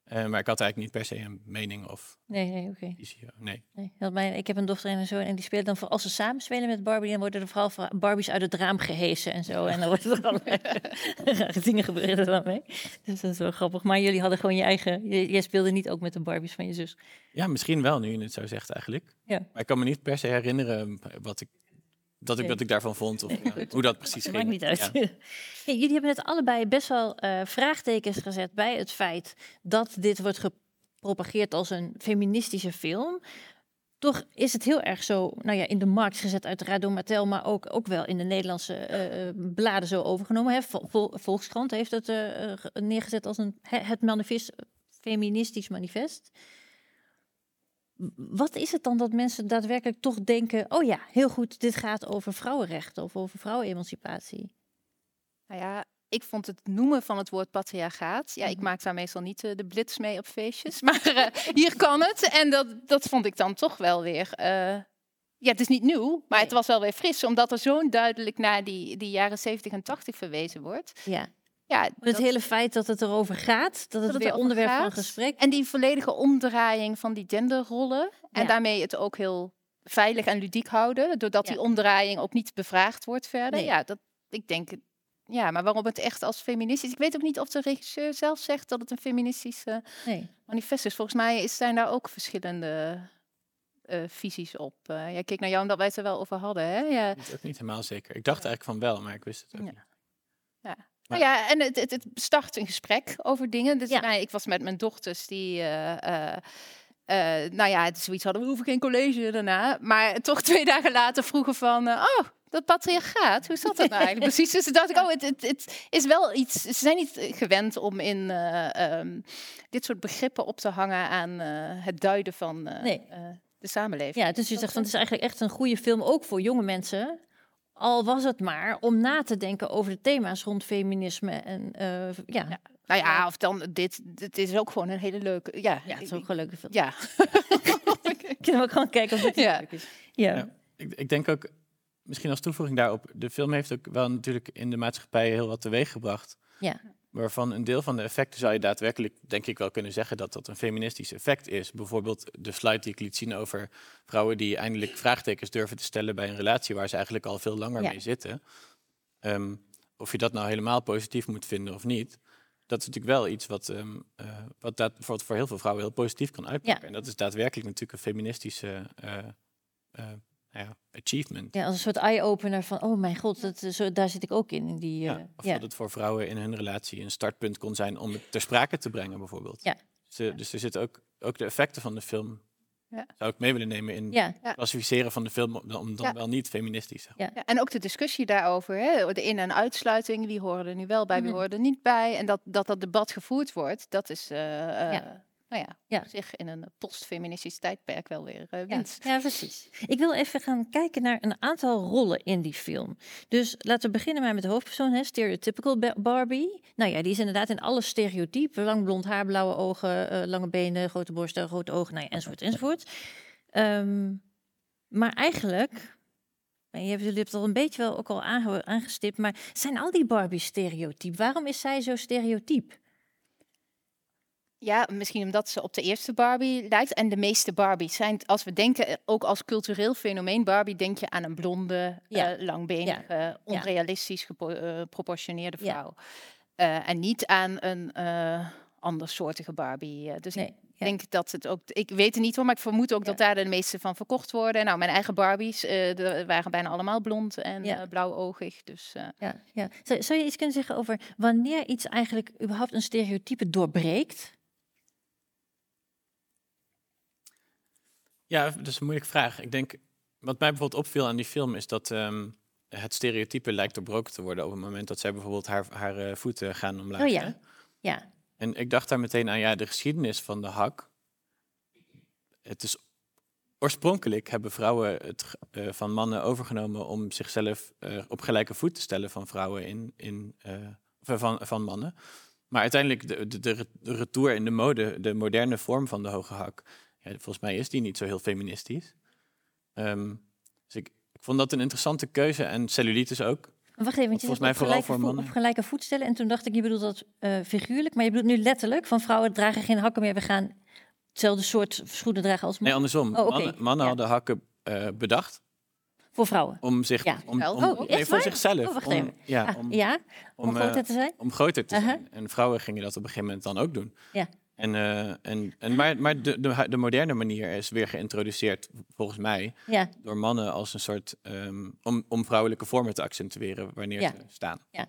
Eh, maar ik had eigenlijk niet per se een mening of
Nee, nee, oké.
visie. Nee.
Nee, mijn, ik heb een dochter en een zoon en die spelen dan voor als ze samen spelen met Barbie, dan worden er vooral Barbies uit het raam gehesen en zo. En dan worden er rare dingen gebeuren er dan mee. Dus dat is wel grappig. Maar jullie hadden gewoon je eigen. Jij speelde niet ook met de Barbies van je zus.
Ja, misschien wel, nu je het zo zegt eigenlijk.
Ja.
Maar ik kan me niet per se herinneren wat ik, dat ik,
Nee.
wat ik daarvan vond. Of ja, hoe dat precies
Dat
ging.
maakt niet uit.
Ja.
Jullie hebben het allebei best wel eh, vraagtekens gezet bij het feit dat dit wordt gepropageerd als een feministische film. Toch is het heel erg zo, nou ja, in de markt gezet uiteraard door Mattel, maar ook, ook wel in de Nederlandse eh, eh, bladen zo overgenomen. Hè. Vol- Vol- Volkskrant heeft het ge- neergezet als een, he- het manifest, feministisch manifest. Wat is het dan dat mensen daadwerkelijk toch denken, oh ja, heel goed, dit gaat over vrouwenrechten of over vrouwenemancipatie?
Nou ja, ik vond het noemen van het woord patriarchaat. Ja,
Mhm.
ik maak daar meestal niet eh, de blitz mee op feestjes. Maar eh, hier kan het. En dat, dat vond ik dan toch wel weer. eh, ja, het is niet nieuw, maar het was wel weer fris. Omdat er zo'n duidelijk naar die, die jaren 70 en 80 verwezen wordt.
Ja.
Ja,
het
dat-
hele feit dat het erover gaat, dat het
het
weer onderwerp van gesprek.
En die volledige omdraaiing van die genderrollen. En
Ja.
daarmee het ook heel veilig en ludiek houden. Doordat
Ja.
die omdraaiing ook niet bevraagd wordt verder.
Nee.
Ja, dat, ik denk... het- Ja, maar waarom het echt als feministisch... Ik weet ook niet of de regisseur zelf zegt dat het een feministische
Nee.
manifest is. Volgens mij is- zijn daar ook verschillende eh, visies op. Eh ja, kijk naar jou omdat wij het er wel over hadden. Hè? Ja.
Dat is ook niet helemaal zeker. Ik dacht eigenlijk van wel, maar ik wist het ook
Ja.
niet.
Nou ja, en het, het, het start een gesprek over dingen. Dus
Ja.
nou, ik was met mijn dochters die. eh, eh, eh, nou ja, het is zoiets hadden we hoeven geen college daarna. Maar toch twee dagen later vroegen van. oh, dat patriarchaat, hoe zat dat nou eigenlijk precies? Dus toen dacht ik, oh, het, het, het is wel iets. Ze zijn niet gewend om in eh, ehm, dit soort begrippen op te hangen aan het duiden van
Nee.
de samenleving.
Ja, dus je zegt van het is eigenlijk echt een goede film, ook voor jonge mensen. Al was het maar om na te denken over de thema's rond feminisme en eh, ja, ja,
Nou ja, of dan dit. Dit is ook gewoon een hele leuke. Ja,
het is ook een leuke film.
Ja.
Kunnen we ook gewoon kijken of het
Ja.
leuk is. Ja.
Ja. Ik, ik denk ook, misschien als toevoeging daarop, de film heeft ook wel natuurlijk in de maatschappij heel wat teweeg gebracht.
Ja.
Waarvan een deel van de effecten zou je daadwerkelijk, denk ik wel kunnen zeggen dat dat een feministisch effect is. Bijvoorbeeld de slide die ik liet zien over vrouwen die eindelijk vraagtekens durven te stellen bij een relatie waar ze eigenlijk al veel langer
Ja.
mee zitten. Ehm, of je dat nou helemaal positief moet vinden of niet. Dat is natuurlijk wel iets wat, ehm, eh, wat dat voor, voor heel veel vrouwen heel positief kan uitpakken.
Ja.
En dat is daadwerkelijk natuurlijk een feministische nou ja, achievement.
Ja, als een soort eye-opener van, oh mijn god, dat, zo, daar zit ik ook in. in die,
Ja,
eh,
of
ja.
dat het voor vrouwen in hun relatie een startpunt kon zijn om het ter sprake te brengen, bijvoorbeeld.
Ja.
Ze, dus er zitten ook, ook de effecten van de film.
Ja.
Zou ik mee willen nemen in
ja,
Ja.
klassificeren van de film om, dan
Ja.
wel niet feministisch. te
Ja, en ook de discussie daarover, hè, de in- en uitsluiting, wie horen er nu wel bij, wie
Mhm.
horen er niet bij. En dat dat, dat debat gevoerd wordt, dat is, eh, eh,
Ja.
Nou ja, zich in een postfeministisch tijdperk wel weer eh,
Ja,
winst.
ja, precies. Ik wil even gaan kijken naar een aantal rollen in die film. Dus laten we beginnen maar met de hoofdpersoon, hè, stereotypical Ba- Barbie. Nou ja, die is inderdaad in alle stereotypen. Lang blond haar, blauwe ogen, eh, lange benen, grote borsten, grote ogen, nou ja, enzovoort, enzovoort. Ehm, maar eigenlijk, en je hebt, het al een beetje wel ook al aange- aangestipt, maar zijn al die Barbies stereotyp? Waarom is zij zo stereotyp?
Ja, misschien omdat ze op de eerste Barbie lijkt. En de meeste Barbies zijn, als we denken, eh, ook als cultureel fenomeen Barbie, denk je aan een blonde,
Ja.
eh, langbenige, onrealistisch geproportioneerde
Ja.
vrouw. Eh, en niet aan een eh andersoortige Barbie. eh. dus ik
Nee, ja.
denk dat het ook, ik weet het niet hoor, maar ik vermoed ook
Ja.
dat daar de meeste van verkocht worden. Nou, mijn eigen Barbies eh, waren bijna allemaal blond en
Ja.
eh, blauwoogig. Dus eh,
Ja, ja. Zou, zou je iets kunnen zeggen over wanneer iets eigenlijk überhaupt een stereotype doorbreekt?
Ja, dat is een moeilijke vraag. Ik denk, wat mij bijvoorbeeld opviel aan die film is dat ehm, het stereotype lijkt doorbroken te worden op het moment dat zij bijvoorbeeld haar, haar eh, voeten gaan omlaag.
Oh ja.
hè?
Ja,
En ik dacht daar meteen aan, ja, de geschiedenis van de hak. Het is oorspronkelijk hebben vrouwen het eh, van mannen overgenomen om zichzelf eh, op gelijke voet te stellen van vrouwen in, in van, van mannen. Maar uiteindelijk de, de, de, re- de retour in de mode, de moderne vorm van de hoge hak, volgens mij is die niet zo heel feministisch. Ehm, dus ik, ik vond dat een interessante keuze en cellulitis ook.
Maar wacht even, want je
Volgens mij vooral
gelijke,
voor
vo-
mannen.
op gelijke voet stellen. En toen dacht ik, je bedoelt dat eh, figuurlijk, maar je bedoelt nu letterlijk van vrouwen dragen geen hakken meer. We gaan hetzelfde soort schoenen dragen als
Nee,
mannen.
andersom.
Oh.
Mannen, mannen
Ja.
hadden hakken eh, bedacht
Voor vrouwen.
om zich,
Ja.
om, om,
Oh,
nee, voor
waar?
zichzelf.
Oh,
om. Ja,
Ah,
om,
ja, om, groter
eh,
te zijn.
om groter te zijn. En vrouwen gingen dat op een gegeven moment dan ook doen.
Ja.
En, eh, en, en, maar maar de, de, de moderne manier is weer geïntroduceerd, volgens mij,
Ja,
door mannen als een soort. ehm, om, om vrouwelijke vormen te accentueren wanneer
Ja.
ze staan.
Ja.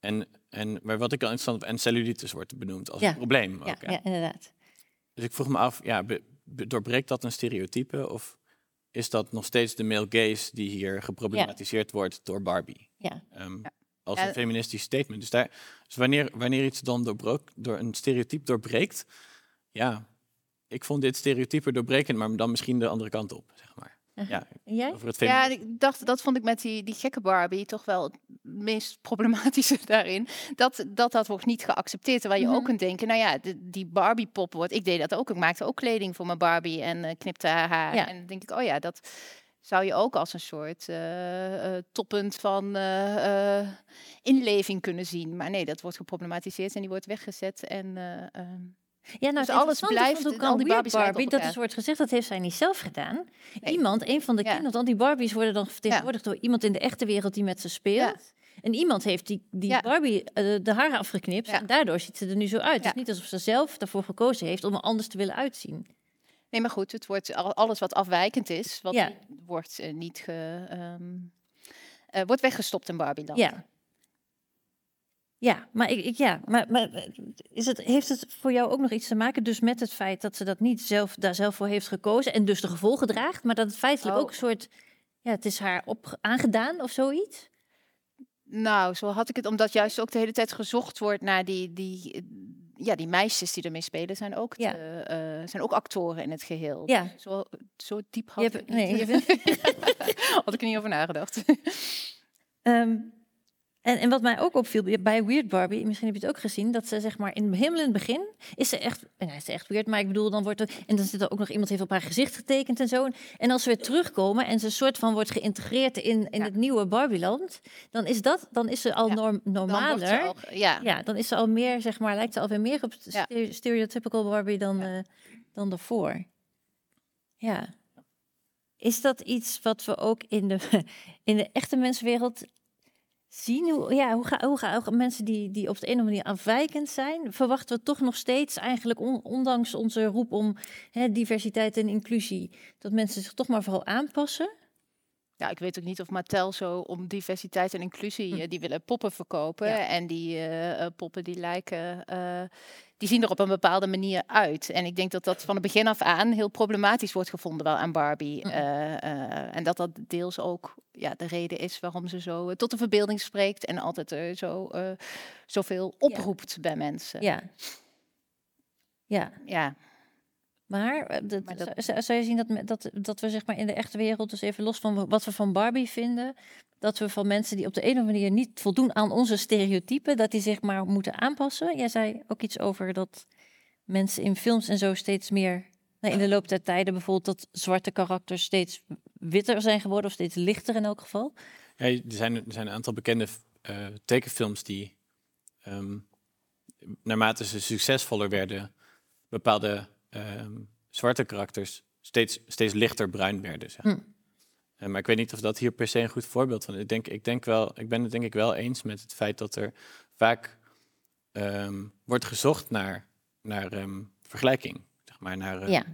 En, en, maar wat ik al interessant en cellulitis wordt benoemd als een probleem. Ook,
ja, inderdaad.
Dus ik vroeg me af, ja, be- be- doorbreekt dat een stereotype? Of is dat nog steeds de male gaze die hier geproblematiseerd wordt door Barbie?
Ja.
Ehm,
Ja.
Als
Ja.
een feministisch statement. Dus, daar, dus wanneer, wanneer iets dan doorbrook, door een stereotype doorbreekt, ja, ik vond dit stereotype doorbrekend, maar dan misschien de andere kant op, zeg maar. Ja,
En jij?
over het
Ja, en ik dacht, dat vond ik met die, die gekke Barbie toch wel het meest problematische daarin. Dat dat, dat wordt niet geaccepteerd. Terwijl je ook
Mhm.
kunt denken, nou ja, de- die Barbie-pop wordt... Ik deed dat ook. Ik maakte ook kleding voor mijn Barbie en eh, knipte haar haar.
Ja.
En dan denk ik, oh ja, dat zou je ook als een soort eh, toppunt van eh, inleving kunnen zien. Maar nee, dat wordt geproblematiseerd en die wordt weggezet. En eh, ehm,
Ja, nou,
Dus
het
alles blijft-
ik
al die Barbies
Barbie, dat is wordt gezegd, dat heeft zij niet zelf gedaan.
Nee.
Iemand, een van de
Ja.
kinderen, want die Barbies worden dan vertegenwoordigd door iemand in de echte wereld die met ze speelt. En iemand heeft die, die
Ja.
Barbie de haren afgeknipt
Ja.
en daardoor ziet ze er nu zo uit. Het
Ja.
is niet alsof ze zelf ervoor gekozen heeft om er anders te willen uitzien.
Nee, maar goed, het wordt al- alles wat afwijkend is, wat
Ja.
wordt eh, niet ge, ehm, eh, wordt weggestopt in Barbieland.
Ja. Ja, maar, ik, ik, ja, maar, maar eh, is het, heeft het voor jou ook nog iets te maken dus met het feit dat ze dat niet zelf, daar zelf voor heeft gekozen en dus de gevolgen draagt, maar dat het feitelijk
Oh.
ook een soort, ja, het is haar op, aangedaan of zoiets?
Nou, zo had ik het, omdat juist ook de hele tijd gezocht wordt naar die, die, ja, die meisjes die ermee spelen, zijn ook,
Ja.
eh, zijn ook actoren in het geheel.
Ja.
Zo, zo diep had ik niet.
nee, je
had ik er niet over nagedacht.
Ehm, en, en wat mij ook opviel bij Weird Barbie, misschien heb je het ook gezien, dat ze zeg maar in helemaal in het begin is ze echt, nou, is ze echt weird, maar ik bedoel dan wordt er en dan zit er ook nog iemand heeft op haar gezicht getekend en zo. En als ze weer terugkomen en ze een soort van wordt geïntegreerd in, in
Ja.
het nieuwe Barbieland, dan is dat, dan is ze al
Ja,
norm,
Dan
normaler.
al- ja.
Ja, dan is ze al meer, zeg maar, lijkt ze alweer meer op stereotypical Barbie dan, eh, dan daarvoor. Ja. Is dat iets wat we ook in de, in de echte mensenwereld zien? Hoe, ja, hoe, gaan hoe ga, mensen die, die op de een of andere manier afwijkend zijn, verwachten we toch nog steeds eigenlijk, on- ondanks onze roep om hè, diversiteit en inclusie, dat mensen zich toch maar vooral aanpassen?
Ja, ik weet ook niet of Mattel zo om diversiteit en inclusie,
Hm.
eh, die willen poppen verkopen.
Ja.
En die eh, eh, poppen die lijken, die zien er op een bepaalde manier uit. En ik denk dat dat van het begin af aan heel problematisch wordt gevonden wel aan Barbie.
Hm.
En dat dat deels ook ja, de reden is waarom ze zo tot de verbeelding spreekt en altijd zo, zoveel oproept bij mensen.
Ja. Ja,
ja.
Maar, eh, dat,
Maar dat-
zou- je zien dat, dat, dat we zeg maar in de echte wereld, dus even los van wat we van Barbie vinden, dat we van mensen die op de een of andere manier niet voldoen aan onze stereotypen, dat die zich maar moeten aanpassen? Jij zei ook iets over dat mensen in films en zo steeds meer, nou, in de loop der tijden bijvoorbeeld, dat zwarte karakters steeds witter zijn geworden, of steeds lichter in elk geval.
Ja, er, zijn, er zijn een aantal bekende eh, tekenfilms die, ehm, naarmate ze succesvoller werden, bepaalde ehm, zwarte karakters steeds, steeds lichter bruin werden. Zeg.
Hm.
Eh, maar ik weet niet of dat hier per se een goed voorbeeld van is. Ik, denk, ik, denk wel, ik ben het denk ik wel eens met het feit dat er vaak ehm, wordt gezocht naar, naar ehm, vergelijking. Zeg maar, naar, eh,
Ja,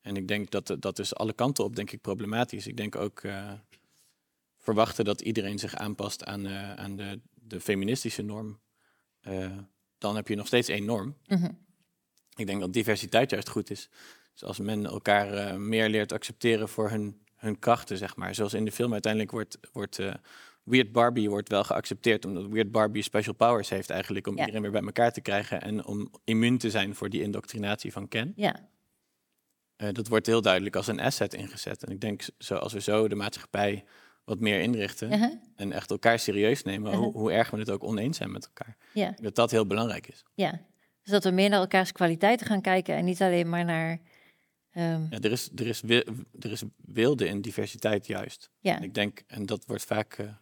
en ik denk dat dat is alle kanten op denk ik problematisch. Ik denk ook eh, verwachten dat iedereen zich aanpast aan, aan de, de feministische norm. Dan heb je nog steeds één norm.
Mhm.
Ik denk dat diversiteit juist goed is. Dus als men elkaar eh, meer leert accepteren voor hun, hun krachten, zeg maar. Zoals in de film uiteindelijk wordt, wordt eh, Weird Barbie wordt wel geaccepteerd, omdat Weird Barbie special powers heeft eigenlijk om
Ja.
iedereen weer bij elkaar te krijgen en om immuun te zijn voor die indoctrinatie van Ken.
ja,
Eh, dat wordt heel duidelijk als een asset ingezet. En ik denk, zo, als we zo de maatschappij wat meer inrichten
uh-huh,
en echt elkaar serieus nemen,
Uh-huh.
hoe, hoe erg we het ook oneens zijn met elkaar.
ja,
Dat dat heel belangrijk is.
ja. Dus dat we meer naar elkaars kwaliteiten gaan kijken en niet alleen maar naar... ehm,
Ja, er, is, er, is er is wilde in diversiteit juist.
ja.
En ik denk, en dat wordt vaak, eh,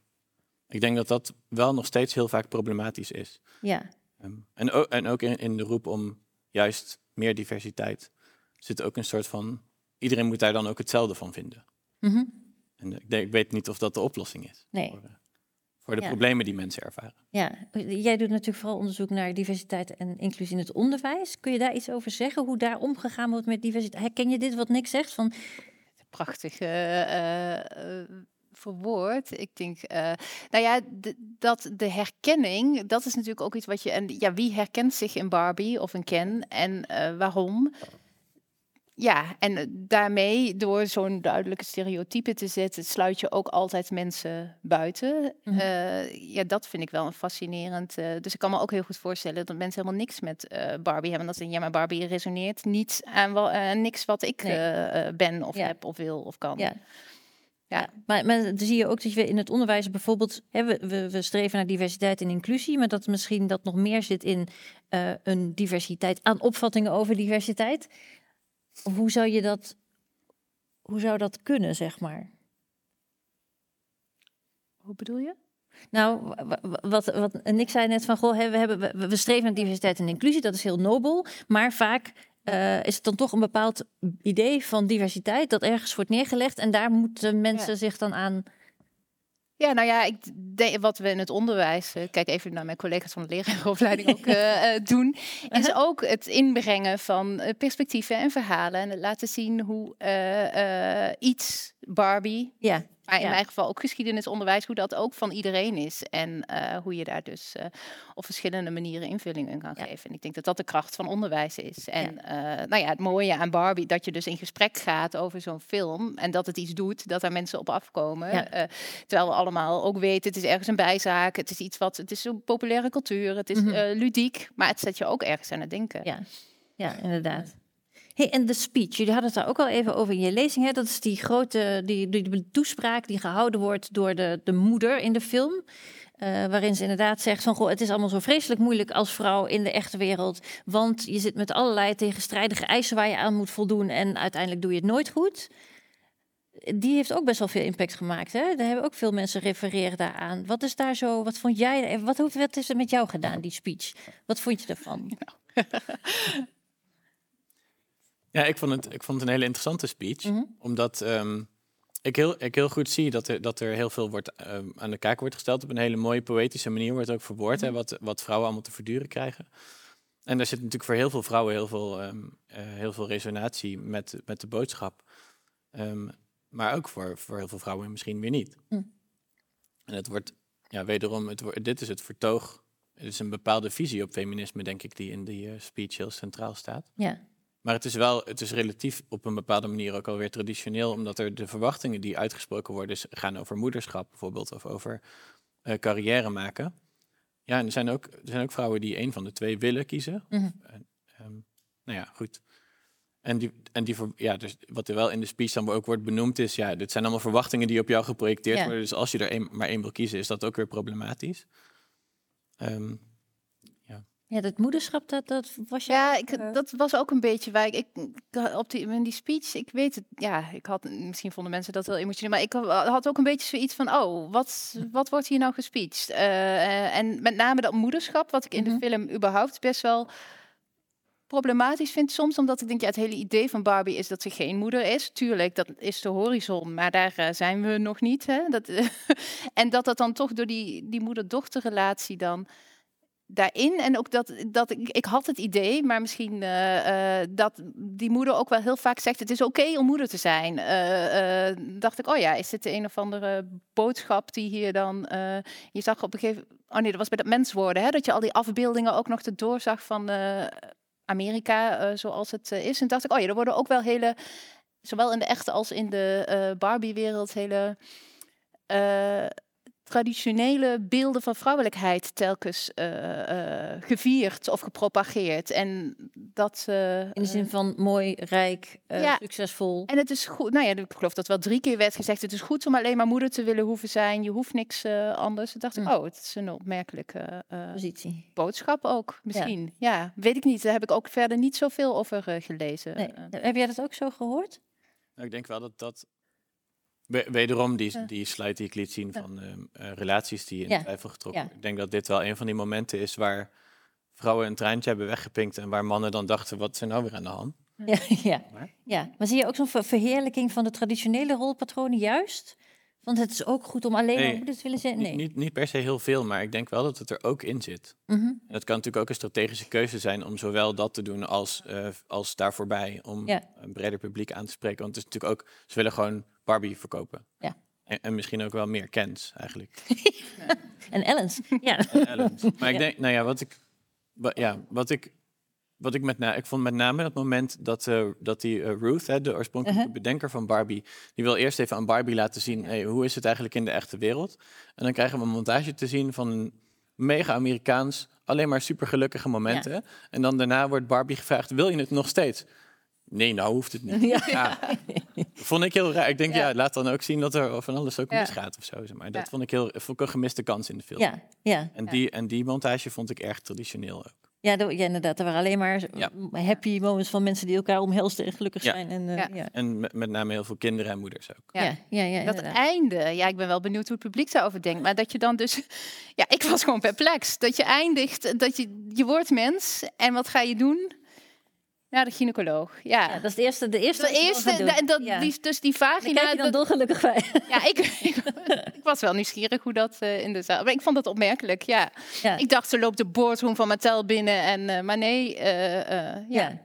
ik denk dat dat wel nog steeds heel vaak problematisch is.
ja.
Ehm, en, ook, en ook in, in de roep om juist meer diversiteit zit ook een soort van, iedereen moet daar dan ook hetzelfde van vinden.
Mhm.
En ik, denk, ik weet niet of dat de oplossing is.
Nee.
Voor, eh, voor de
Ja.
problemen die mensen ervaren.
Ja, jij doet natuurlijk vooral onderzoek naar diversiteit en inclusie in het onderwijs. Kun je daar iets over zeggen, hoe daar omgegaan wordt met diversiteit? Herken je dit wat Nick zegt? Van,
prachtig eh, eh, verwoord. Ik denk, eh, nou ja, dat de herkenning, dat is natuurlijk ook iets wat je, en ja, wie herkent zich in Barbie of in Ken en eh, waarom? Ja, en eh, daarmee, door zo'n duidelijke stereotype te zetten, sluit je ook altijd mensen buiten.
Mhm.
Eh, ja, dat vind ik wel een fascinerend. eh, dus ik kan me ook heel goed voorstellen dat mensen helemaal niks met Barbie hebben. Dat ze, ja, maar Barbie resoneert niet aan wel, niks wat ik
Nee.
ben of
Ja.
heb of wil of kan.
ja.
Ja.
maar, maar dan zie je ook dat je in het onderwijs bijvoorbeeld, hè, we, we, we streven naar diversiteit en inclusie, maar dat misschien dat nog meer zit in een diversiteit aan opvattingen over diversiteit. Of hoe zou je dat, hoe zou dat kunnen, zeg maar?
Hoe bedoel je?
Nou, wa- wa- wat, wat en ik zei net van, goh, we, hebben, we, we streven naar diversiteit en inclusie, dat is heel nobel, maar vaak eh, is het dan toch een bepaald idee van diversiteit dat ergens wordt neergelegd en daar moeten mensen
Ja.
zich dan aan.
Ja, nou ja, ik denk wat we in het onderwijs, eh, kijk even naar mijn collega's van de leraaropleiding ook eh, eh, doen, is ook het inbrengen van perspectieven en verhalen en het laten zien hoe iets Barbie,
Ja,
maar in
Ja.
mijn geval ook geschiedenisonderwijs, hoe dat ook van iedereen is en eh, hoe je daar dus eh, op verschillende manieren invulling in kan
Ja.
geven. En ik denk dat dat de kracht van onderwijs is. En eh, nou ja, het mooie aan Barbie, dat je dus in gesprek gaat over zo'n film en dat het iets doet, dat daar mensen op afkomen. Terwijl we allemaal ook weten, het is ergens een bijzaak, het is iets wat, het is een populaire cultuur, het is
Mhm.
ludiek, maar het zet je ook ergens aan het denken.
ja, ja, inderdaad. En de speech, jullie hadden het daar ook al even over in je lezing. Hè? Dat is die grote die, die, toespraak die gehouden wordt door de, de moeder in de film. eh, waarin ze inderdaad zegt van, goh, het is allemaal zo vreselijk moeilijk als vrouw in de echte wereld. Want je zit met allerlei tegenstrijdige eisen waar je aan moet voldoen en uiteindelijk doe je het nooit goed. Die heeft ook best wel veel impact gemaakt. Hè? Daar hebben ook veel mensen refereren daaraan. Wat is daar zo, wat vond jij, wat, wat is er met jou gedaan, die speech? Wat vond je ervan?
Ja, ik vond het, ik vond het een hele interessante speech.
Mhm.
Omdat ehm, ik, heel, ik heel goed zie dat er, dat er heel veel wordt, ehm, aan de kaak wordt gesteld. Op een hele mooie poëtische manier wordt ook verwoord. hè, wat, wat vrouwen allemaal te verduren krijgen. En daar zit natuurlijk voor heel veel vrouwen heel veel, ehm, eh, heel veel resonatie met, met de boodschap. Maar ook voor, voor heel veel vrouwen misschien weer niet.
Hm.
En het wordt, ja, wederom, het, wordt- dit is het vertoog. Het is een bepaalde visie op feminisme, denk ik, die in die eh, speech heel centraal staat.
Ja,
Maar het is wel, het is relatief op een bepaalde manier ook alweer traditioneel, omdat er de verwachtingen die uitgesproken worden gaan over moederschap bijvoorbeeld, of over eh, carrière maken. Ja, en er zijn, ook, er zijn ook vrouwen die een van de twee willen kiezen. En, ehm, nou ja, goed. En, die, en die, ja, dus wat er wel in de speech dan ook wordt benoemd is, ja, dit zijn allemaal verwachtingen die op jou geprojecteerd
Ja.
worden. Dus als je er een, maar één wil kiezen, is dat ook weer problematisch. Ehm,
ja dat moederschap, dat, dat was je...
Ja, ik,
eh,
dat was ook een beetje waar ik, op die, in die speech, ik weet het, ja, ik had, misschien vonden mensen dat heel emotioneel, maar ik had ook een beetje zoiets van, oh, wat, wat wordt hier nou gespeecht? Eh, eh, en met name dat moederschap, wat ik in
Mhm.
de film überhaupt best wel problematisch vind soms, omdat ik denk, ja, het hele idee van Barbie is dat ze geen moeder is. Tuurlijk, dat is de horizon, maar daar zijn we nog niet. Hè? Dat, en dat dat dan toch door die, die moeder-dochterrelatie dan daarin. En ook dat, dat ik, ik had het idee, maar misschien eh, eh, dat die moeder ook wel heel vaak zegt: het is oké om moeder te zijn. Eh, dacht ik, oh ja, is dit de een of andere boodschap die hier dan. je zag op een gegeven Oh nee, dat was bij dat menswoorden, hè, dat je al die afbeeldingen ook nog te doorzag van Amerika zoals het is. En dacht ik, oh ja, er worden ook wel hele, zowel in de echte als in de Barbie-wereld, hele traditionele beelden van vrouwelijkheid telkens eh, eh, gevierd of gepropageerd. En dat. eh,
In de zin van mooi, rijk, eh,
Ja.
succesvol.
en het is goed, nou ja, ik geloof dat wel drie keer werd gezegd: het is goed om alleen maar moeder te willen hoeven zijn. Je hoeft niks eh, anders. Toen dacht ik,
Hm.
oh, het is een opmerkelijke eh,
Positie.
boodschap ook, misschien. Ja. weet ik niet. Daar heb ik ook verder niet zoveel over gelezen.
Nee. Heb jij dat ook zo gehoord?
Nou, ik denk wel dat dat. We- Wederom die, die slide die ik liet zien van ehm, eh, relaties die in
Ja.
twijfel getrokken.
Ja.
Ik denk dat dit wel een van die momenten is waar vrouwen een treintje hebben weggepinkt en waar mannen dan dachten, wat is er nou weer aan de hand?
Ja, ja.
Maar?
ja. Maar zie je ook zo'n ver- verheerlijking van de traditionele rolpatronen juist? Want het is ook goed om alleen maar
Nee.
te willen zijn.
Niet-
Nee.
Niet, niet per se heel veel, maar ik denk wel dat het er ook in zit.
Mhm.
En het kan natuurlijk ook een strategische keuze zijn om zowel dat te doen als, eh, als daar voorbij, om
Ja.
een breder publiek aan te spreken. Want het is natuurlijk ook, ze willen gewoon Barbie verkopen.
Ja.
En, en misschien ook wel meer Kens eigenlijk.
En Ellens. Ja.
En Ellens. Maar ik denk, nou ja, wat ik, wa- ja, wat ik, wat ik met name, ik vond met name dat moment dat, eh, dat die eh, Ruth, hè, de oorspronkelijke
Uh-huh.
bedenker van Barbie, die wil eerst even aan Barbie laten zien, hey, hoe is het eigenlijk in de echte wereld? En dan krijgen we een montage te zien van een mega Amerikaans, alleen maar super gelukkige momenten. En dan daarna wordt Barbie gevraagd, wil je het nog steeds? Nee, nou hoeft het niet. Ja. Vond ik heel raar. Ik denk, ja. laat dan ook zien dat er van alles ook
Ja.
misgaat of zo. zeg Maar dat
Ja.
vond ik heel vond ik een gemiste kans in de film.
Ja, ja.
En, die, en die montage vond ik erg traditioneel ook.
Ja, de- ja, inderdaad. Er waren alleen maar
Ja.
happy moments van mensen die elkaar omhelsten en gelukkig
Ja.
zijn. En, eh,
Ja.
ja.
En met, met name heel veel kinderen en moeders ook.
Ja. Ja, ja,
Dat einde, ja, ik ben wel benieuwd hoe het publiek daarover denkt. Maar dat je dan dus, ja, ik was gewoon perplex. Dat je eindigt, dat je, je wordt mens. En wat ga je doen? Naar de gynaecoloog. Ja.
Ja, dat is de eerste, de eerste.
de eerste, dat,
Ja.
die, dus die
Daar
vagina.
kijk je dan
dat-
dolgelukkig bij.
ja, ik, ik, ik was wel nieuwsgierig hoe dat eh, in de zaal. Maar ik vond dat opmerkelijk, ja.
Ja.
Ik dacht, ze loopt de boardroom van Mattel binnen. En, eh, maar nee, eh, ja.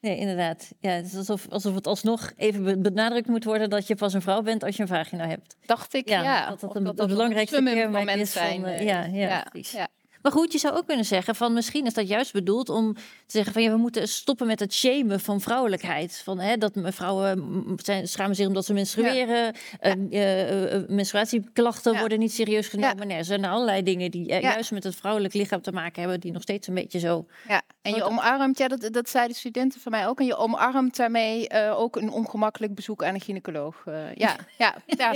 Nee, inderdaad. Ja, het is alsof, alsof het alsnog even be- benadrukt moet worden dat je pas een vrouw bent als je een vagina hebt.
dacht ik,
Ja, dat dat een-
dat
belangrijkste
moment
is van,
zijn.
ja, ja,
ja,
precies.
ja.
Maar goed, je zou ook kunnen zeggen van misschien is dat juist bedoeld om te zeggen van ja, we moeten stoppen met het shamen van vrouwelijkheid. Van hè, dat vrouwen zijn, schamen zich omdat ze menstrueren. eh, eh, eh, menstruatieklachten
Ja.
worden niet serieus genomen. Nee, er zijn allerlei dingen die juist met het vrouwelijk lichaam te maken hebben, die nog steeds een beetje zo.
Ja, en je omarmt, ja, dat, dat zeiden studenten van mij ook. En je omarmt daarmee ook een ongemakkelijk bezoek aan een gynaecoloog. Ja, ja, ja.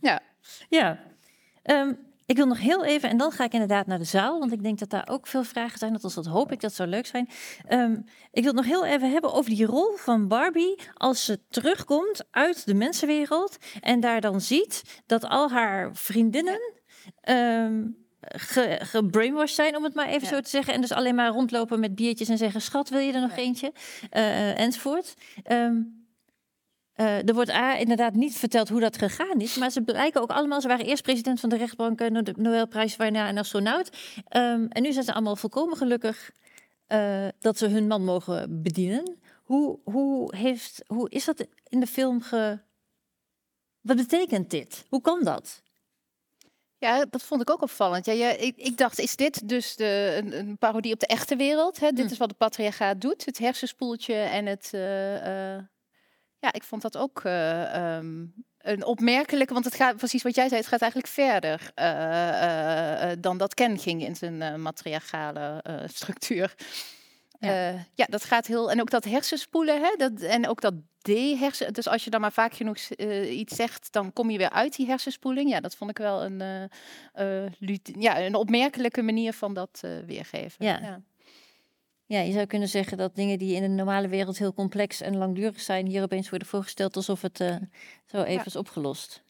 Ja, ja. ja.
Ik wil nog heel even, en dan ga ik inderdaad naar de zaal, want ik denk dat daar ook veel vragen zijn. Althans, dat hoop ik, dat zou leuk zijn. Ehm, ik wil het nog heel even hebben over die rol van Barbie als ze terugkomt uit de mensenwereld en daar dan ziet dat al haar vriendinnen ehm ge, gebrainwashed zijn, om het maar even
Ja.
zo te zeggen. En dus alleen maar rondlopen met biertjes en zeggen, schat, wil je er nog eentje? Eh, enzovoort. Ehm, eh, er wordt A, inderdaad niet verteld hoe dat gegaan is, maar ze blijken ook allemaal, ze waren eerst president van de rechtbank, eh, de Nobelprijs, waarna een astronaut. Ehm, en nu zijn ze allemaal volkomen gelukkig eh, dat ze hun man mogen bedienen. Hoe, hoe, heeft, hoe is dat in de film ge... Wat betekent dit? Hoe kan dat?
Ja, dat vond ik ook opvallend. Ja, ja, ik, ik dacht, is dit dus de, een, een parodie op de echte wereld? Hè? Dit
Hm.
is wat de patriarchaat doet, het hersenspoeltje en het... ja, ik vond dat ook eh, ehm, een opmerkelijke, want het gaat precies wat jij zei, het gaat eigenlijk verder eh, eh, dan dat Ken ging in zijn matriarchale structuur.
Ja.
Ja. dat gaat heel. En ook dat hersenspoelen, hè, dat, en ook dat D-hersen. Dus als je dan maar vaak genoeg eh, iets zegt, dan kom je weer uit die hersenspoeling. Ja, dat vond ik wel een, ja, een opmerkelijke manier van dat weergeven.
Ja.
ja.
Ja, je zou kunnen zeggen dat dingen die in de normale wereld heel complex en langdurig zijn, hier opeens worden voorgesteld alsof het eh, zo even is opgelost.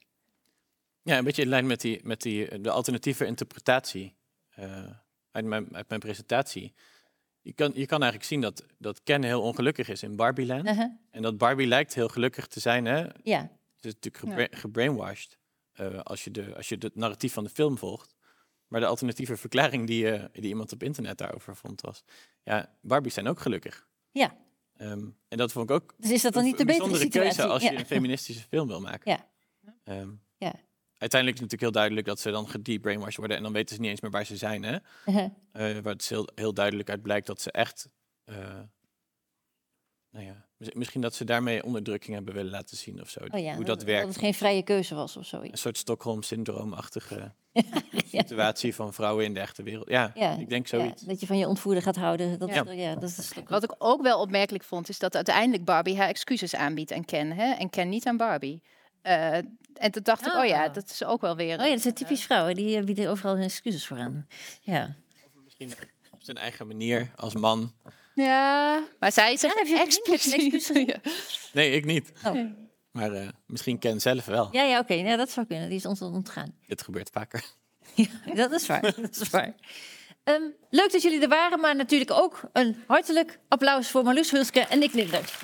Ja, een beetje in lijn met, die, met die, eh, de alternatieve interpretatie eh, uit, mijn, uit mijn presentatie. Je kan, je kan eigenlijk zien dat, dat Ken heel ongelukkig is in Barbieland.
Uh-huh.
En dat Barbie lijkt heel gelukkig te zijn. Hè? Het
Ja,
is natuurlijk gebra- gebrainwashed eh, als, je de, als je het narratief van de film volgt. Maar de alternatieve verklaring die, eh, die iemand op internet daarover vond was... Ja, Barbies zijn ook gelukkig.
ja.
Ehm, en dat vond ik ook
Dus is dat dan niet de betere situatie?
keuze als
ja.
je een feministische film wil maken.
Ja.
Ehm,
Ja.
Uiteindelijk is het natuurlijk heel duidelijk dat ze dan gedebrainwashed worden en dan weten ze niet eens meer waar ze zijn. Hè?
Uh-huh.
Eh, waar het heel, heel duidelijk uit blijkt dat ze echt. eh, nou ja, misschien dat ze daarmee onderdrukking hebben willen laten zien of zo.
Oh ja,
hoe dat
Dat
werkt.
het geen vrije keuze was of
Een
zoiets.
soort Stockholm-syndroomachtige situatie van vrouwen in de echte wereld. Ja,
Ja,
ik denk
Ja,
zoiets.
dat je van je ontvoerder gaat houden. Dat,
Ja.
dat is
Wat ik ook wel opmerkelijk vond, is dat uiteindelijk Barbie haar excuses aanbiedt aan Ken. Hè? En Ken niet aan Barbie. Eh, en toen dacht ik, oh ja,
Ah.
dat is ook wel weer...
Oh ja, dat zijn typisch vrouwen. Die eh, bieden overal hun excuses voor aan. Ja.
Misschien op zijn eigen manier als man.
Ja, maar zij zegt
excuus gezien?
Ja.
Nee, ik niet.
Oh.
Maar eh, misschien Ken zelf wel.
Ja, ja oké. Ja, dat zou kunnen. Die is ons ontgaan.
Dit gebeurt vaker.
Ja, dat is waar. Dat is waar. Ehm, leuk dat jullie er waren, maar natuurlijk ook een hartelijk applaus voor Marloes Hulske en Nick Linder.